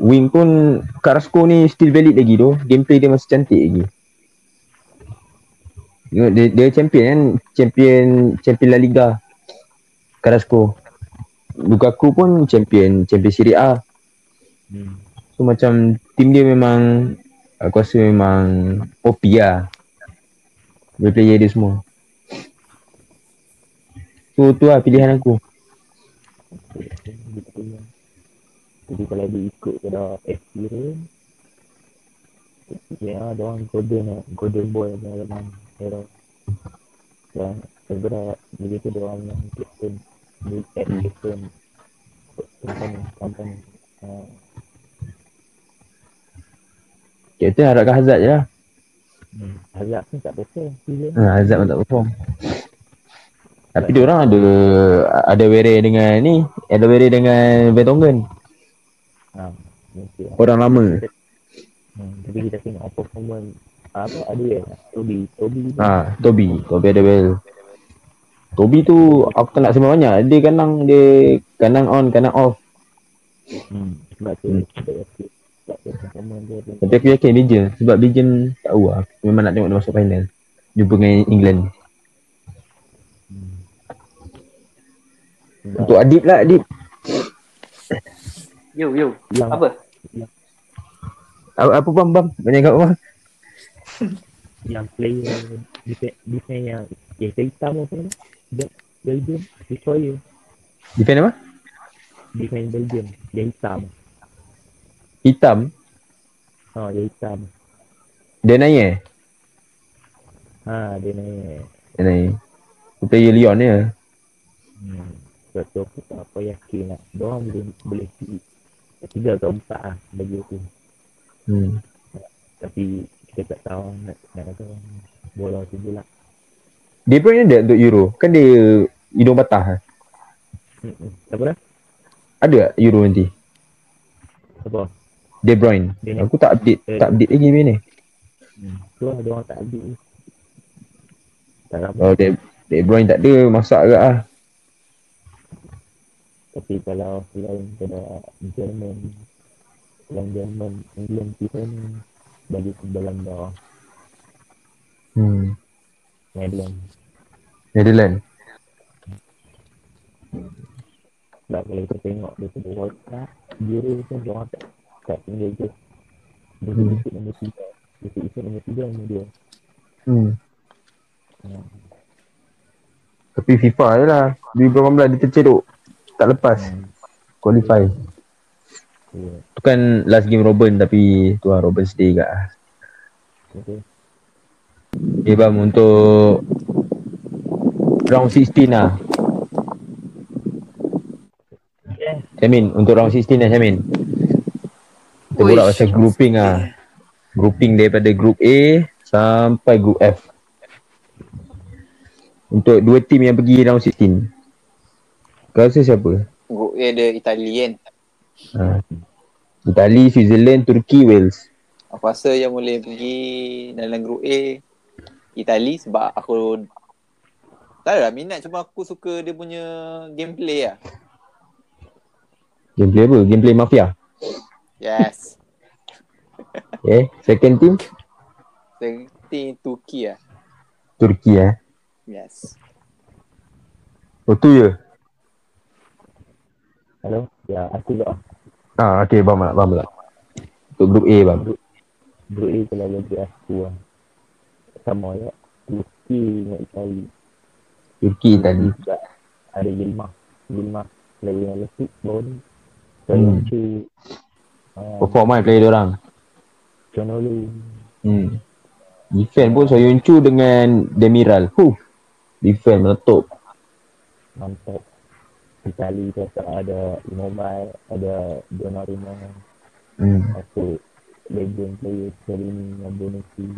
Wing pun Carrasco ni still valid lagi tu. Gameplay dia masih cantik lagi dia, dia champion kan champion champion La Liga Carrasco Lukaku pun champion champion Serie A Hmm. So macam tim dia memang aku rasa memang OP lah. Dia player dia semua. So tu lah pilihan aku. Jadi kalau dia ikut pada experience Ya, ada orang golden golden boy dalam era Dan segera Jadi tu dia orang yang captain Di at captain Company Company uh, Kita harapkan Hazard je lah. hmm. Hazard pun tak betul Bila Ha, Hazard pun tak perform. Tapi dia orang ada ada Were dengan ni, ada Were dengan Vertonghen. ha, Mesti lah Orang lama. hmm. Tapi kita tengok performance Apa ada ya Toby Toby Ha, Toby, Toby ada well. Toby tu aku tak nak sembang banyak. Dia kanang dia kanang on, kanang off. hmm. Sebab tu Hmm. Dia Tapi aku yakin Belgium sebab Belgium tak tahu lah. Memang nak tengok dia masuk final. Jumpa dengan England. hmm. Untuk Adib lah Adib. Yo, yo. yang Apa? Apa, apa bang bang? Banyak kat bang. Yang player defense, defense yang yang hitam apa nama? Bel- Belgium Destroyer Defend apa? defense Belgium yang hitam Hitam. ha yang hitam Dia naik eh? ha dia naik Dia naik. Player Leon ya. hmm. sebab tu aku tak apa yakin lah diorang boleh boleh tiga atau empat lah bagi aku Hmm. tapi kita tak tahu nak nak kata orang bola tu je lah De Bruyne ada untuk Euro. Kan dia hidung patah. hmm. apa dah Ada tak Euro nanti? apa De Bruyne. Dia. Aku tak update, Eh. tak update lagi ni. hmm. tu lah diorang tak ambil tak apa Oh, De, De Bruyne tak ada masak agak ah. Tapi kalau selain pada Jerman Selain Jerman England kita ni Bagi ke Belanda Hmm. Netherlands Netherlands. Sebab kalau kita tengok Daripada World Cup Euro pun dia orang tak Tak tinggal je Dia Hmm. ikut nombor tiga Dia ikut nombor tiga nombor dua Hmm. Hmm. Tapi FIFA je lah. 2018 dia terceruk. Tak lepas. Hmm. Qualify. Yeah. Tu kan last game Robin tapi tu lah Robin sedih kat. Okay. Okay bang untuk round 16 lah. Syamin, untuk round 16 lah Syamin. Kita Uish, borak pasal grouping lah. Grouping daripada group A sampai group F. Untuk dua tim yang pergi round 16. Kau rasa siapa? Group A ada Itali kan. Ha. Itali, Switzerland, Turki, Wales. Aku rasa yang boleh pergi dalam group A Itali sebab aku tak ada lah minat cuma aku suka dia punya gameplay lah. Gameplay apa? Gameplay Mafia. Yes. Okay. Second team, Second Turki lah. Turki eh. Yes. Oh tu je. Hello? Ya, aku juga. Ah, okay, faham tak? Faham tak? Untuk group A bang. Group A kalau bagi aku lah. Sama ya. Turki dengan Itali. Turki tadi. Juga ada Yilmaz. Yilmaz player yang lesik baru ni. Hmm. Soyuncu. Uh, Perform kan player diorang. Chonolu. Hmm. Defend pun Soyuncu dengan Demiral. Huh. Defend meletup. Mantap. Itali tu ada Immobile, ada Donnarumma. Hmm. Aku legend player Cerini dan Bonucci.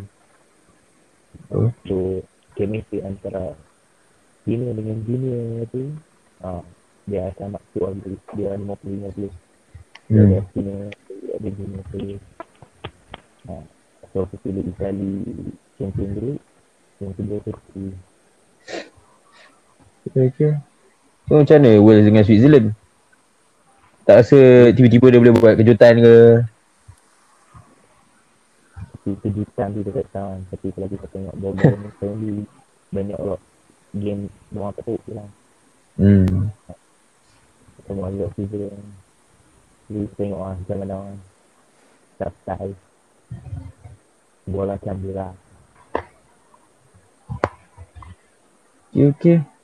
Oh. So, chemistry antara junior dengan junior tu ah, dia akan masuk lagi dia 50-50 dia Hmm. ada senior dia ada junior player ah, so aku pilih Itali champion group yang kedua Turki Okay, okay. So macam mana Wales dengan Switzerland? Tak rasa tiba-tiba dia boleh buat kejutan ke? kejutan tu dekat tahun tapi kalau kita tengok bola ni friendly banyak orang game orang teruk lah Hmm. semua juga Switzerland jadi tengok lah macam mana subside bola Canberra Okay, okay.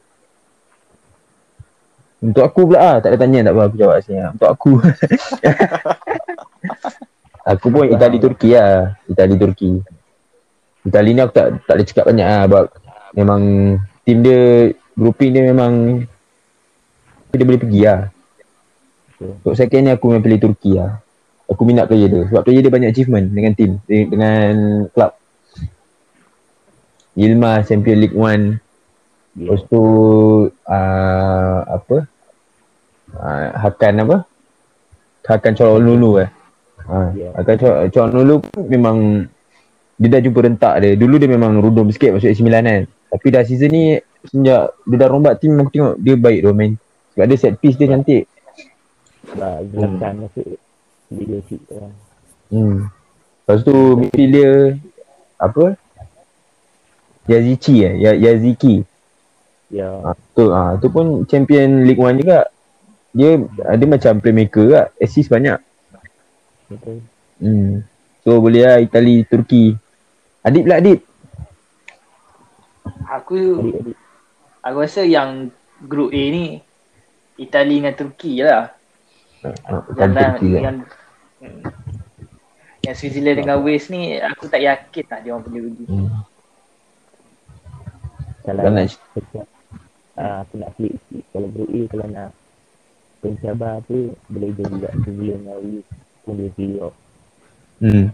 Untuk aku pula ah, tak ada tanya tak apa aku jawab sini. Untuk aku. aku pun Itali Turki lah. Itali Turki. Itali ni aku tak tak boleh cakap banyak lah sebab memang tim dia grouping dia memang dia boleh pergi lah. Untuk second ni aku memang pilih Turki lah. Aku minat player dia sebab player dia banyak achievement dengan tim de- dengan club. Yilmaz Champion League 1 yeah. Lepas tu uh, apa? Uh, Hakan apa? Hakan Calhanoglu eh. Ha, Ya. Hakan Cal- Calhanoglu pun memang dia dah jumpa rentak dia. Dulu dia memang rudum sikit masuk AC Milan kan. Tapi dah season ni semenjak dia dah rombat tim aku tengok dia baik tu main. Sebab dia set piece dia cantik. Bah, jelaskan masuk leadership tu lah. Hmm. Lepas tu midfield dia apa? Yazici eh? Ya, Yaziki. Ya, Ha, tu ah ha, tu pun champion League 1 juga. Dia ada macam playmaker juga, assist banyak. betul. Hmm. So boleh lah Itali, Turki. Adib pula Adib. Aku Adik-adik. aku rasa yang group A ni Itali dengan Turki lah. Ha, Yang, Itali, Turki kan. yang, hmm. yang Switzerland dengan Wales ni aku tak yakin lah dia orang boleh pergi. Hmm. Kalau nak ah, aku nak flip sikit. Kalau group A, kalau nak pencabar tu, boleh jadi juga sebelum hari pun dia off. hmm.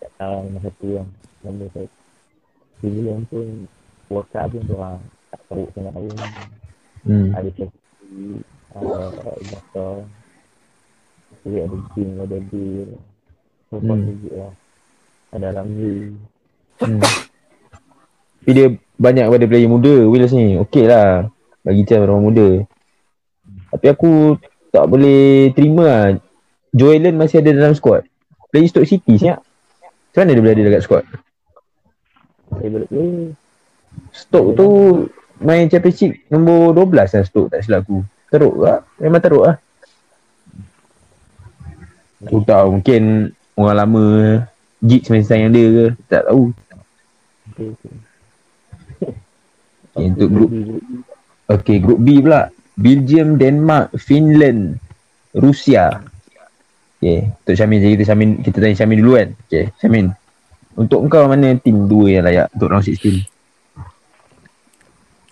Tak tahu mana satu yang nombor saya. Sebelum pun, World Cup pun tu orang tak teruk sangat pun. Hmm. Ada Chelsea, ada Motor, jadi ada King, ada Bill. Semua Hmm. juga lah. Ada Ramli. hmm. Tapi dia banyak pada player muda Wales ni. Okey lah. Bagi macam orang muda. Tapi aku tak boleh terima lah. Joe Allen masih ada dalam squad. Player Stoke City siap. Macam mana dia boleh ada dekat squad? Stoke tu main championship nombor 12 lah Stoke tak silap aku. Teruk tak? Memang teruk lah. Aku tahu mungkin orang lama Giggs main sayang dia ke. Tak tahu. Okay, okay. Okay, untuk group Okay, Group B pula. Belgium, Denmark, Finland, Rusia. Okay, untuk Syamin je kita Syamin kita tanya Syamin dulu kan. Okay, Syamin. Untuk kau mana tim dua yang layak untuk round 16?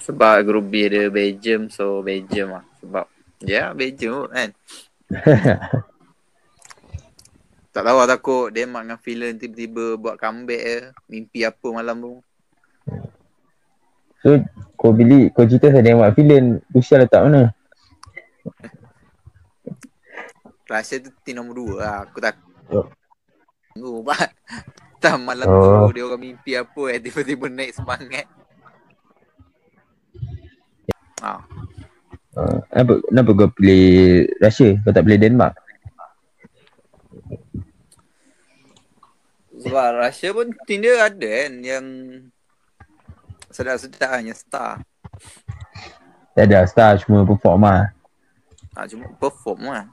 Sebab group B ada Belgium so Belgium lah. Sebab ya yeah, Belgium kan. tak tahu lah takut Denmark dengan Finland tiba-tiba buat comeback je. Mimpi apa malam tu. So, kau pilih, kau cerita saya Denmark, Finland, Rusia letak mana? Russia tu tim nombor dua lah. Aku tak Oh. tunggu pak. Tak malam Oh. tu dia orang mimpi apa eh tiba-tiba naik semangat. Ah, Uh, kenapa, kenapa kau pilih Russia? Kau tak pilih Denmark? sebab Russia pun tim dia ada kan yang sedap-sedap hanya star. Tak ada, star cuma perform lah. Ah, cuma perform lah.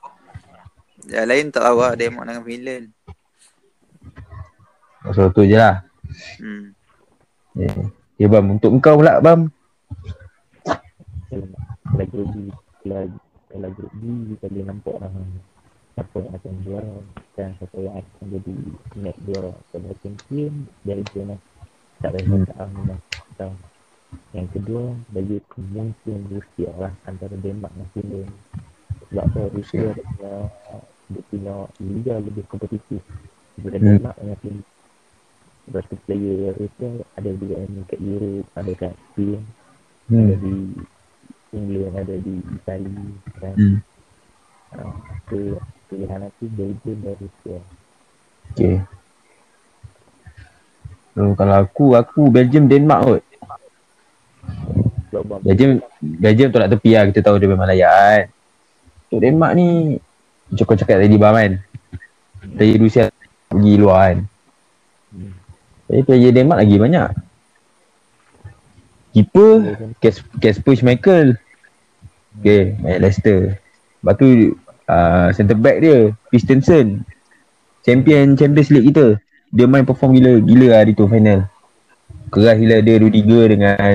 Yang lain tak tahu lah Denmark dengan Finland. So tu je lah. Hmm. Yeah. Okay, Bam. Untuk kau pula, Bam. Kalau grup B kalau, grup B kita boleh nampak lah siapa yang akan juara dan siapa yang akan jadi next juara pada champion Belgium lah tak ada Hmm. tak tahu yang kedua bagi mungkin Rusia lah antara Denmark dan Finland sebab apa Rusia dia punya dia punya liga lebih kompetitif daripada Hmm. Denmark dengan Finland Lepas tu player Rusia ada juga yang kat Europe, ada kat Spain, ada Hmm. di England, ada di Itali kan. Hmm. Uh, so, pilihan aku Belgium dan Rusia. Okay. So, kalau aku, aku Belgium, Denmark kot. Bang, Belgium, Belgium tolak tepi lah. Kita tahu dia memang layak kan. Untuk Denmark ni, macam kau cakap tadi, Bam kan. Player Rusia pergi luar kan. Tapi player Denmark lagi banyak. Keeper, Kasper Schmeichel. Okay, main Leicester. Lepas tu, uh, centre back dia, Christensen. Champion Champions League kita. Dia main perform gila gila hari tu final. Keras gila dia Rudiger dengan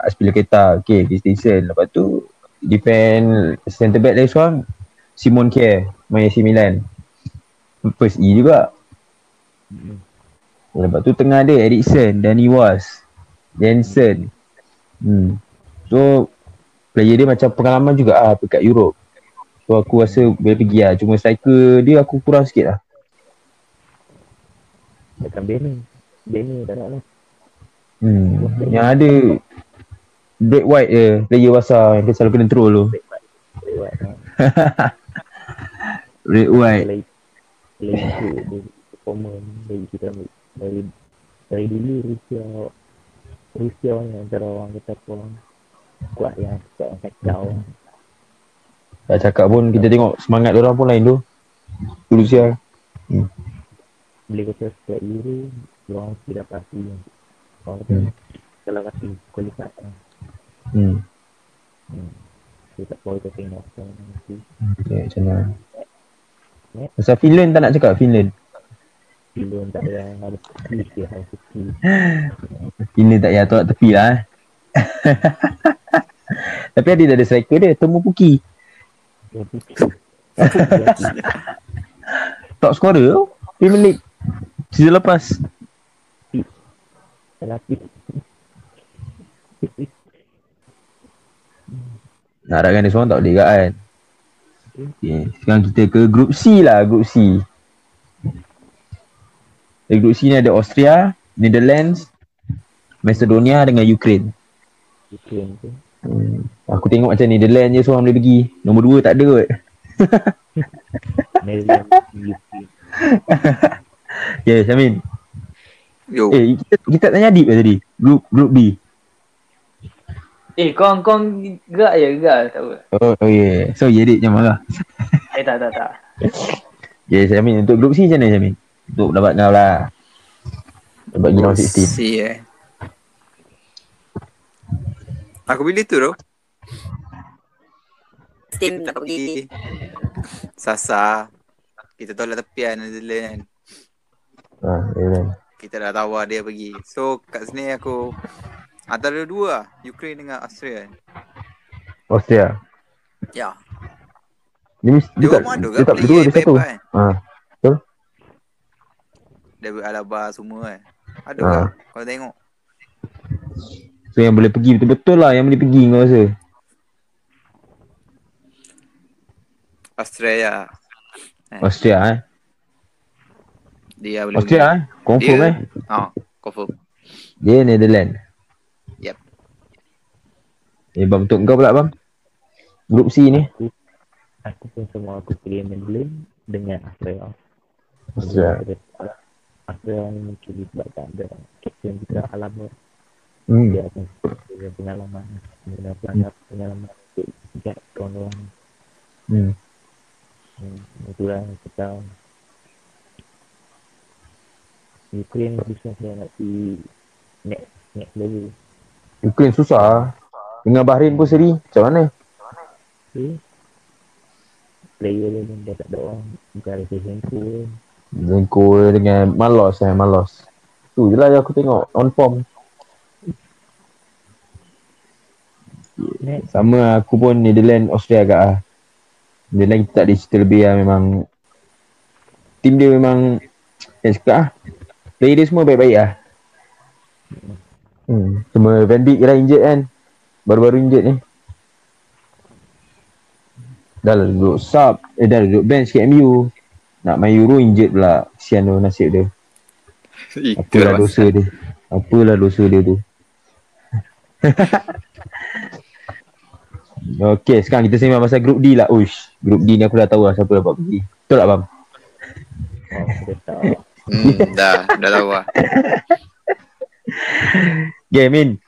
Aspilicueta. Okay, Christensen. Lepas tu, defend centre back dia seorang, Simon Kjær, main AC Milan. First E juga. Hmm. Lepas tu tengah dia Eriksen, Danny Was, Jensen. Hmm. So player dia macam pengalaman juga ah dekat Europe. So aku rasa boleh pergi lah. Cuma striker dia aku kurang sikit lah. Dekat Benin. Benin tak nak lah. Hmm. Yang ada Break White je, player besar yang dia selalu kena troll tu. Lewat. Ha. Break White. Kalau kalau ikut dia performance dari kita ambil dari dari dulu Rusia Rusia ni antara orang kata apa kuat yang kuat yang kacau Tak cakap pun kita tengok semangat orang pun lain tu. Rusia. Boleh kata setiap Euro orang mesti dapat pasti orang kata Hmm. kalau kasi qualified lah. Hmm. hmm. dia tak boleh kita tengok kan nanti Okay, macam mana? Pasal Finland tak nak cakap Finland. belum tak ada yang ada pasti dia harus pasti Finland tak payah tolak tepi lah eh. Tapi ada ada striker dia, Temu Puki. Top scorer tu. Premier League. Season lepas. tapi Nak harapkan dia seorang tak boleh kat kan. Okay. Sekarang kita ke group C lah. Group C. Dari group C ni ada Austria, Netherlands, Macedonia dengan Ukraine. Ukraine tu Hmm. Aku tengok macam Netherlands je seorang boleh pergi. Nombor dua tak ada kot. Netherlands Ukraine Ya, yeah, Syamin. Yo. Eh, kita, kita tanya Adib tadi? Group group B. Eh kau kau gerak je gerak tak apa. Oh, oh yeah. So, ya Adib jangan marah. Eh tak tak tak. Ya, yeah, Syamin. Untuk group C macam mana Syamin? Untuk dapat kau lah. Dapat round 16. Si eh. Aku pilih tu tu. Steam tak pergi. Sasa. Kita tolak tepian Netherlands kan. Ha. Kita dah tahu lah dia pergi. So kat sini aku antara dua lah. Ukraine dengan Austria. Austria. Ya. Dia, mesti- dia, Dia tak, dia tak berdua, dia satu. kan? Ha. David Alaba semua kan. Ada Ha. kan kalau tengok. So yang boleh pergi betul-betul lah yang boleh pergi kau rasa. Australia. Eh. Austria eh. Dia boleh Austria eh. Confirm Dia- eh. Ha, confirm. Dia Netherlands. Yep. Eh bang untuk kau pula bang. Grup C ni. Aku pun semua aku pilih Medellin dengan Australia. Austria. Australia ni mungkin disebabkan ada kapten kita Alaba. Hmm. Dia akan punya pengalaman. Punya pengalaman, pengalaman untuk jaga kawan-kawan. Hmm. Hmm, itulah kita Ukraine susah saya nak pergi next next level. Ukraine susah. Dengan Bahrain pun seri. Macam mana? Okay. Player dia pun dah tak ada orang. Bukan ada Shevchenko pun. Zenko dengan Malos eh. Malos. Tu je lah yang aku tengok on form. Next. Sama aku pun Netherlands Austria agak lah. Netherlands kita tak ada cerita lebih lah memang. Team dia memang yang cakap lah. Player dia semua baik-baik lah. Hmm. Cuma Van Dijk lah injured kan. Baru-baru injured ni. Dah lah duduk sub. Eh dah duduk bench kat MU. Nak main Euro injured pula. Kesian tu nasib dia. Apalah dosa dia. Apalah dosa dia tu. Okay, sekarang kita sembang pasal grup D lah. Uish, grup D ni aku dah tahu lah siapa dapat pergi. Betul tak, Bam? Oh. Hmm, dah, dah tahu lah. Okay, Min.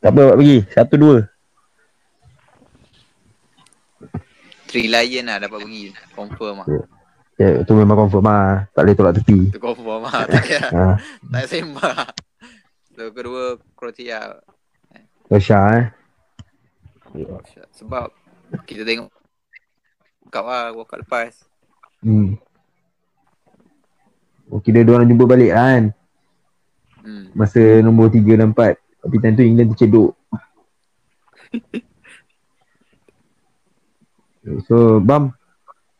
Siapa dapat pergi? Satu, dua. Three Lion lah dapat pergi. Confirm lah. Ya, tu memang confirm lah. Tak boleh tolak tepi. Tu confirm lah. Tak payah, Ha, tak payah sembang. So, kedua Croatia. Rosha eh. Sebab kita tengok Cup lah, Cup lepas. Hmm. Oh, kira dia orang jumpa balik lah kan. Hmm. Masa nombor tiga dan empat. Tapi time tu England terceduk. So, Bam.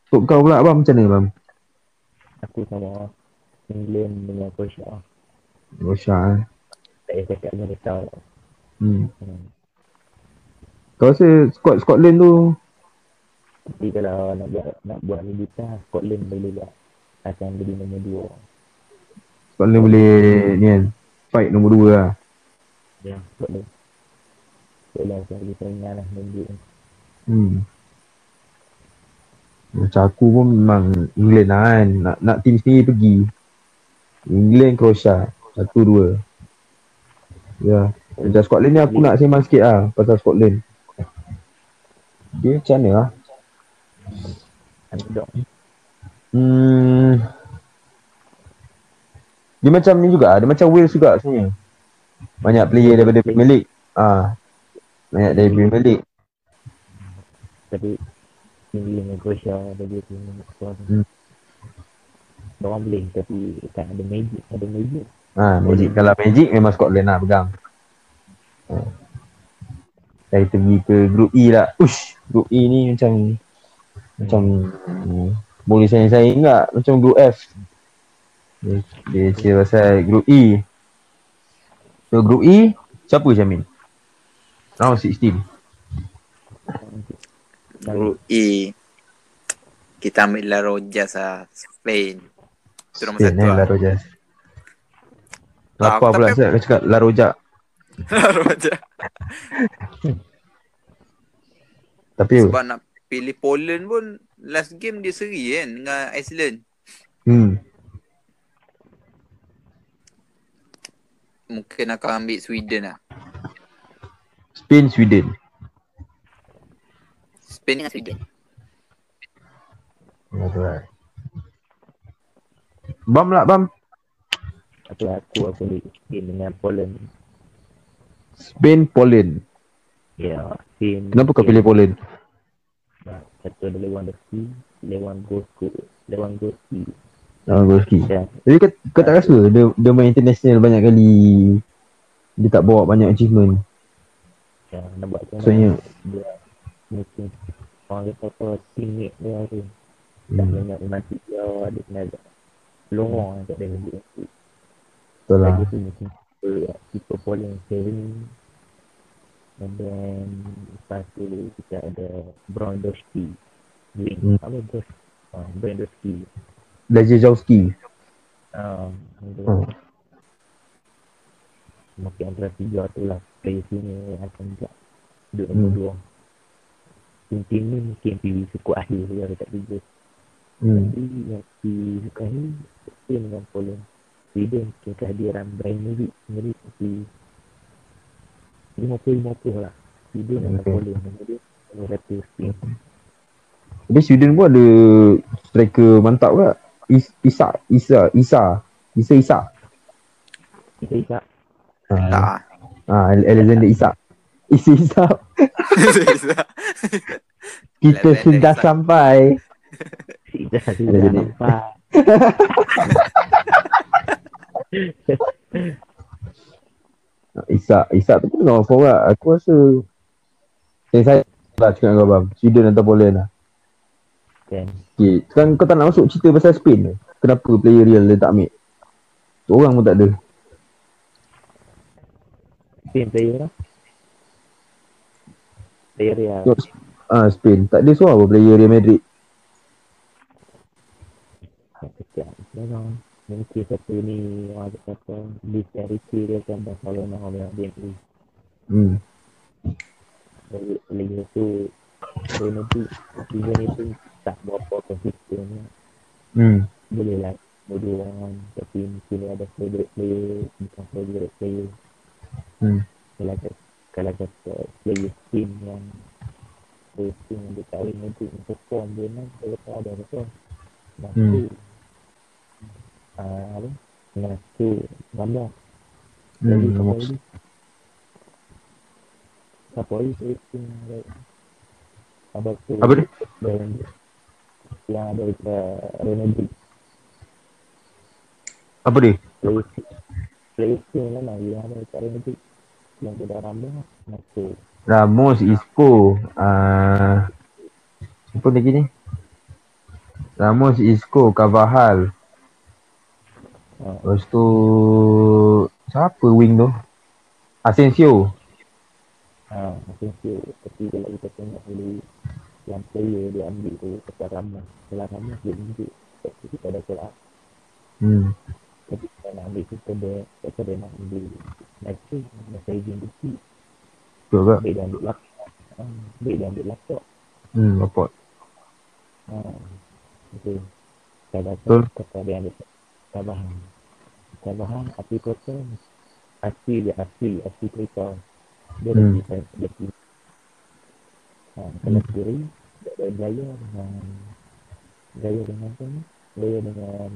Untuk kau pula, Bam. Macam mana, Bam? Aku sama England dengan Croatia. Rosha eh. Tak payah cakap dengan tahu. Hmm. Hmm. Kau rasa Scotland tu Tapi kalau nak buat nak buat militar, Scotland boleh buat. Akan jadi nombor dua. Scotland boleh ni kan fight nombor dua lah. Ya, Scotland. Scotland akan jadi saingan lah nombor dua. Hmm. Macam aku pun memang England lah kan. Nak, nak tim sendiri pergi. England, Croatia. Satu, dua. Ya. Macam Scotland ni aku nak sembang sikit lah pasal Scotland. Dia macam mana lah? Underdog. Hmm. Dia macam ni juga. Dia macam Wales juga sebenarnya. Banyak player daripada Premier League. Ah. Banyak dari Premier League. Tapi dengan Croatia bagi kuat. Hmm. Orang boleh tapi tak ada magic, ada magic. Ha, Magic. Kalau Magic memang Scotland lah pegang. Ha. Kita pergi ke grup E lah. Ush, grup E ni macam macam hmm, boleh saya saya enggak macam grup F. Dia, dia cerita pasal grup E. So grup E siapa Jamin? Round 16. Group E. Kita ambil La Rojas lah. Spain. Itu Spain satu eh, La lah. Rojas. Ah, Lapar pula saya cakap La Rojak. La Rojas. Tapi Sebab nak pilih Poland pun last game dia seri kan dengan Iceland. hmm, Mungkin akan ambil Sweden lah. Spain Sweden. Spain dengan Sweden. Alright. Bam lah bam. Tapi aku aku boleh Spain dengan Poland. Spain Poland. Ya, Spain. Kenapa kau pilih Poland? Satu ada Lewandowski, Lewandowski, Lewandowski. Lewandowski. Dan Jadi kau, kau tak rasa dia, dia main international banyak kali dia tak bawa banyak achievement. ya, nak buat macam Maksudnya dia mungkin orang kata apa teammate dia tu tak Hmm. banyak mati dia ada kena ada lorong tak ada Betul lah. lagi tu mungkin uh, people polling saving and then lepas tu kita ada Brondowski wing Hmm. apa bos uh, Brondowski Blazejowski. uh, Hmm. mungkin antara tiga tu lah player sini akan buat duduk Hmm. dua tim-tim ni mungkin pilih suku akhir dia dekat tiga Hmm. Tapi yang disukai Spain dengan Poland. Sweden mungkin kehadiran Brajanovic sendiri seperti 50-50 lah. Sweden dengan Okay. Poland. Kemudian saya kata Spain. Tapi Sweden pun ada striker mantap ke? Is, Isa, Isa, Isa. Isa Isa. Kita isak Ha, Tak. ha, Alexander Isa. Isa Isa. Kita sudah Isak. sampai. kita sudah jadi. nampak. Isa, Isa tu pun tengah form lah. Aku rasa saya saya lah cakap dengan kau bang. Sweden atau Poland lah. Kan. Okay. Sekarang kau tak nak masuk cerita pasal Spain ke? Kenapa player real dia tak ambil? Seorang pun tak ada. Spain player lah. Player. Tengok Ah Spain. Tak ada seorang pun player Real Madrid. Kejap. Mungkin satu ni orang cakap apa disparity dia kan Barcelona orang dia ni. Hmm. Lagi lagi satu Renati season ni pun tak berapa konsisten Hmm. boleh lah berdua orang tapi mungkin dia ada favorite player bukan favorite player Hmm. kalau kata kalau kata player team yang player team yang dia kahwin nanti perform dia nak kalau tak ada apa Lepas Hmm. tu ah, apa? Lepas tu gambar. Hmm. Jadi siapa nombor- lagi Siapa team yang ada Apa tu. Apa? Dan yang ada dekat Renadi Apa player team lah lah yang ada dekat Renadi yang tidak rambut masuk Ramos, Isco. Ah, siapa lagi ni? Ramos, Isco, Carvajal. Ha, Lepas tu siapa wing tu? Asensio. ha, tu tapi kalau kita tengok dulu yang player dia ambil tu kepada Ramos kalau Ramos dia tunjuk tapi kita ada kelas Hmm. tapi kita nak ambil kita dia kita dia nak ambil Nacho masa izin bukti Betul ke? baik dia ambil laptop ha, baik dia ambil laptop Hmm, dapat. ha, okay. kalau Betul. kata dia ambil Tabahan Tabahan api kota asli dia asli asli kereta dia Hmm. hmm. dia dia ha, kalau kiri dia ada gaya dengan gaya dengan apa ni? Gaya dengan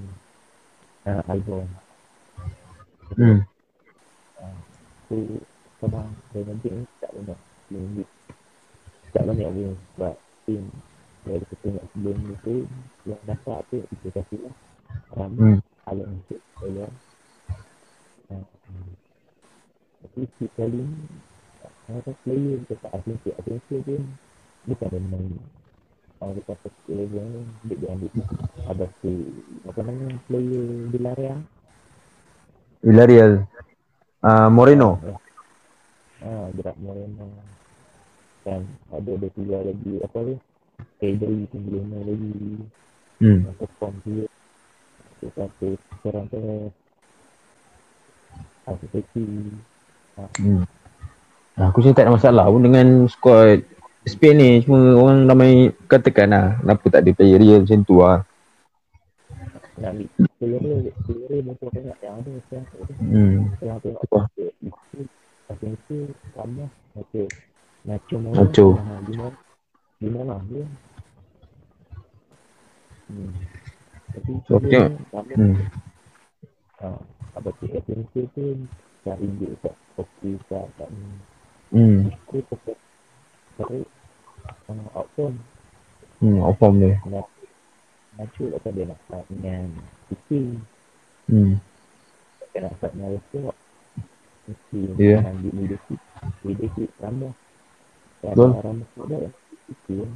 uh, album. Hmm. tu sebab dia nanti ni tak banyak lebih tak banyak pun sebab tim dari kita tengok sebelum ni tu yang dapat tu kita kasih lah. Ram Hmm. Alan Masuk saya uh, tapi si kali ni ada player kita tak asli si asli pun bukan dia main orang kita kecil level ni dia dia ambil ada si apa nama player Villarreal Villarreal. Ah, Moreno. Ah, gerak Moreno. Kan ada ada tiga lagi apa dia? Pedri main lagi. Hmm. Perform dia. Tetapi sekarang tu aku seki. Hmm. Aku sini tak ada masalah pun dengan squad Spain ni cuma orang ramai katakan lah kenapa tak ada player real macam tu lah. Nak ambil player player dia mumpul sangat yang ada sekarang tu. Hmm. Sekarang tengok Apa? itu, aku itu tambah Nacho. Nacho mau. Nacho. Ah, Lima, lima lah dia. Hmm. Tapi So, dia tambah Hmm. Ha, apa tu esensi tu cari dia kat kopi kat kat ni. Hmm. Aku tetap cari uh, outcome Hmm, outform dia. nak Nacho lah kan dia nak start dengan City Hmm. dia nak start dengan Resort Mesti Ya. nak ambil leadership leadership Ramos dan Betul. Ramos ada City kan.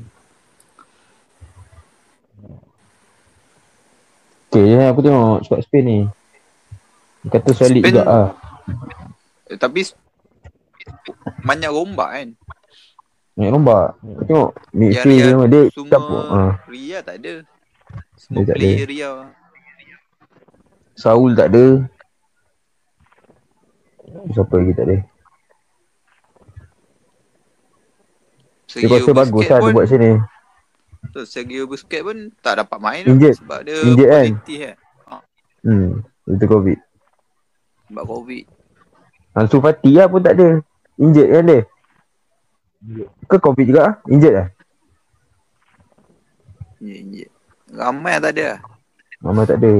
Okay je aku tengok squad Spain ni. Dia Kata solid Spain- juga ah. Eh, tapi banyak rombak kan. Naik lomba. Aku tengok midfield Ria dia dia semua campur. Ah. Ria tak ada. Semua Dia player Ria. Saul tak ada. Siapa lagi tak ada? Dia Sergio rasa bagus lah dia buat sini. Betul, Sergio Busquets pun tak dapat main Injured. lah sebab dia Injured kan? quality kan. Hmm. Itu COVID. Sebab COVID. Ansu Fati lah pun tak ada. Injet kan dia? Ke COVID juga ah? Injet lah? Injured, injured. Ramai yang tak ada. lah. Mama tak ada.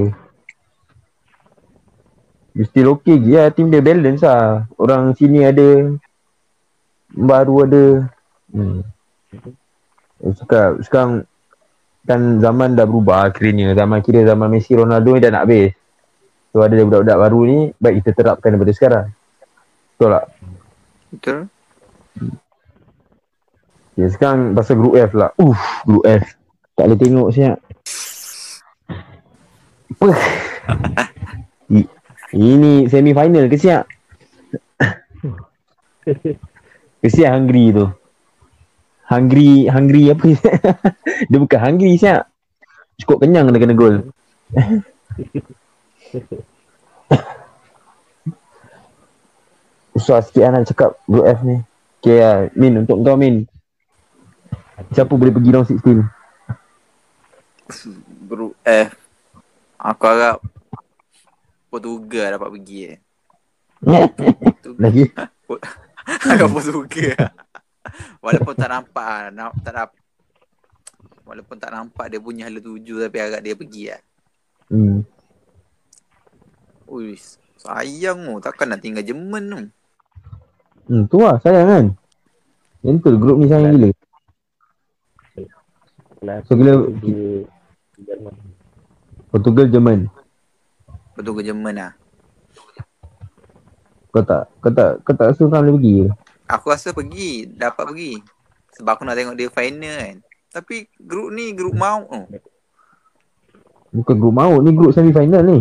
Dia still okay je lah. Team dia balance lah. Orang sini ada. Baru ada. Hmm. Eh, Cakap sekarang kan zaman dah berubah akhirnya. Zaman kira zaman Messi Ronaldo ni dah nak habis. So ada budak-budak baru ni baik kita terapkan daripada sekarang. Betul tak? Betul? Ya sekarang pasal group F lah. Uff, group F. Tak boleh tengok siap. Apa? Ini semi final ke siap? Kesian hungry tu. Hungry, hungry apa Dia bukan hungry siap. Cukup kenyang dia kena gol. Susah sikit lah nak cakap group F ni. Okay lah, Min untuk kau Min. Siapa boleh pergi round 16? Group F. Aku harap Portugal dapat pergi eh. Lagi? Harap Portugal. Walaupun tak nampak lah. Nam- tak nampak. Walaupun tak nampak dia punya hala tuju tapi harap dia pergi lah. Hmm. Ui, sayang tu. Takkan nak tinggal Jerman tu. Hmm, tu lah sayang kan. Yang tu grup ni sayang gila. So, bila- dia Jerman. Portugal, Jerman. Lah. Kau tak, kau tak, kau tak rasa kau boleh pergi ke? Aku rasa pergi. Dapat pergi. Sebab aku nak tengok dia final kan. Tapi grup ni grup maut tu. Bukan grup maut ni, grup semi final ni.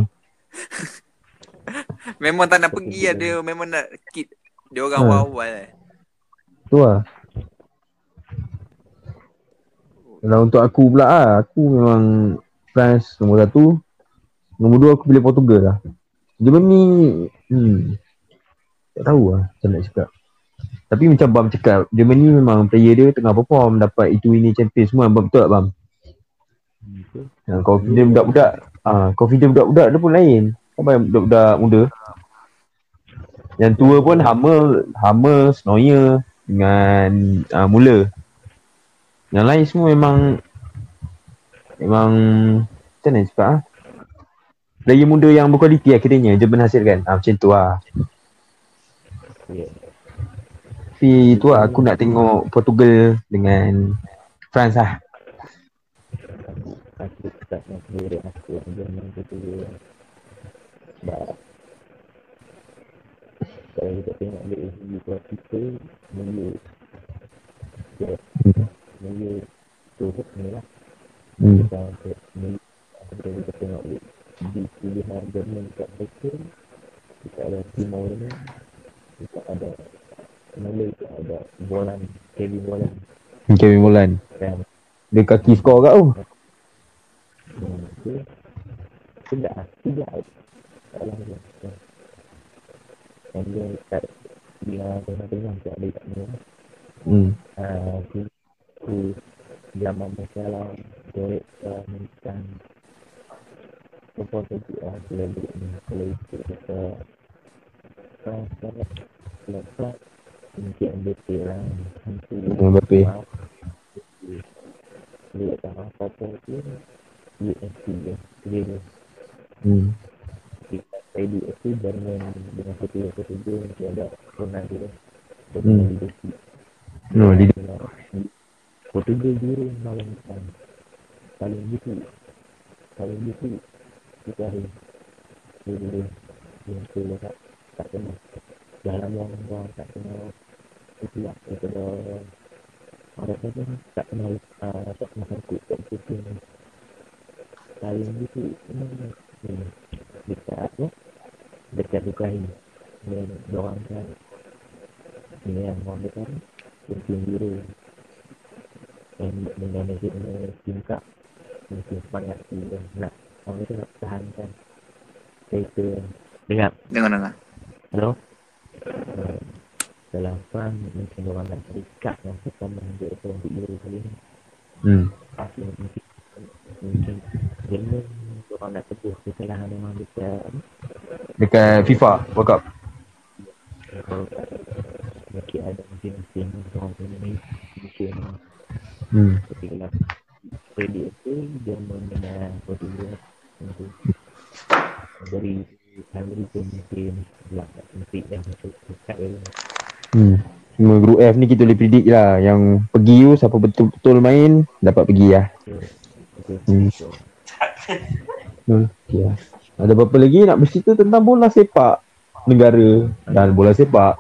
Memang tak nak pergi lah. Dia memang nak keep dia orang Hmm. awal-awal lah. Tu lah. Kalau untuk aku pula lah, aku memang France nombor satu. Nombor dua aku pilih Portugal lah. Germany, hmm. Tak tahu lah macam nak cakap. Tapi macam Bam cakap, Germany memang player dia tengah perform, dapat itu ini champion semua. Bam, betul tak Bam? Betul. Ha, confident budak-budak, ah confident budak-budak dia pun lain. Apa yang budak-budak muda? Yang tua pun Hammer, Hammer, Neuer dengan uh, Mula. Yang lain semua memang memang macam mana cakap ah? Player muda yang berkualiti akhirnya Jerman hasilkan. Ah macam tu lah. Ya. Tapi tu lah aku nak tengok Portugal dengan France lah. Aku tak nak sendiri aku tu dia. Sebab kalau kita tengok dari segi kita Melayu ya, Melayu turut ni lah Hmm. kita kita tengok di di pilihan Jerman kat mereka kita ada Timo Werner kita ada Kita ada Bolan Kevin Bolan Kevin Molan. dan Dia kaki skor kat tu. Hmm, okay. Tidak, tidak. Salah dia. Dia kat dia tengah-tengah kat. Hmm. Ah, tu tu zaman masalah Derek Amerikan apa tu ah kalau dia kalau itu kata ah kalau kalau mungkin MVP lah nanti Mbappe. dia tak apa apa tu UFC dia dia dia Hmm. ID itu Jerman dengan satu yang ketiga mesti ada Ronaldo Hmm. UFC No, dia Portugal dulu malam depan paling gitu paling gitu kita hari dia dulu yang tu tak tak kena dalam yang orang tak kena itu lah daripada Orang kata tak kenal uh, tak kenal sangkut tak betul Saling gitu memang ni dekat apa dekat Ukraina dan orang kan ni yang orang dekat tim biru yang dengan nasib tim kak mungkin semangat dia nak orang itu nak tahankan kereta dengar Dengar-dengar. Hello? Uh, perang mungkin orang nak cari kad yang pertama untuk orang biru kali ni. Hmm. Pasti mungkin mungkin Jerman orang nak tebus kesalahan orang dekat Dekat FIFA World Cup. mungkin ada masing-masing orang punya mission Hmm. tapi kalau predik tu Jerman dengan Portugal itu dari tu mungkin lah mesti dah masuk dekat dulu Hmm. Cuma group F ni kita boleh predict lah Yang pergi tu siapa betul-betul main Dapat pergi lah Okay. Hmm. So, Hmm. Okay lah. Ada apa-apa lagi nak bercerita tentang bola sepak negara dan bola sepak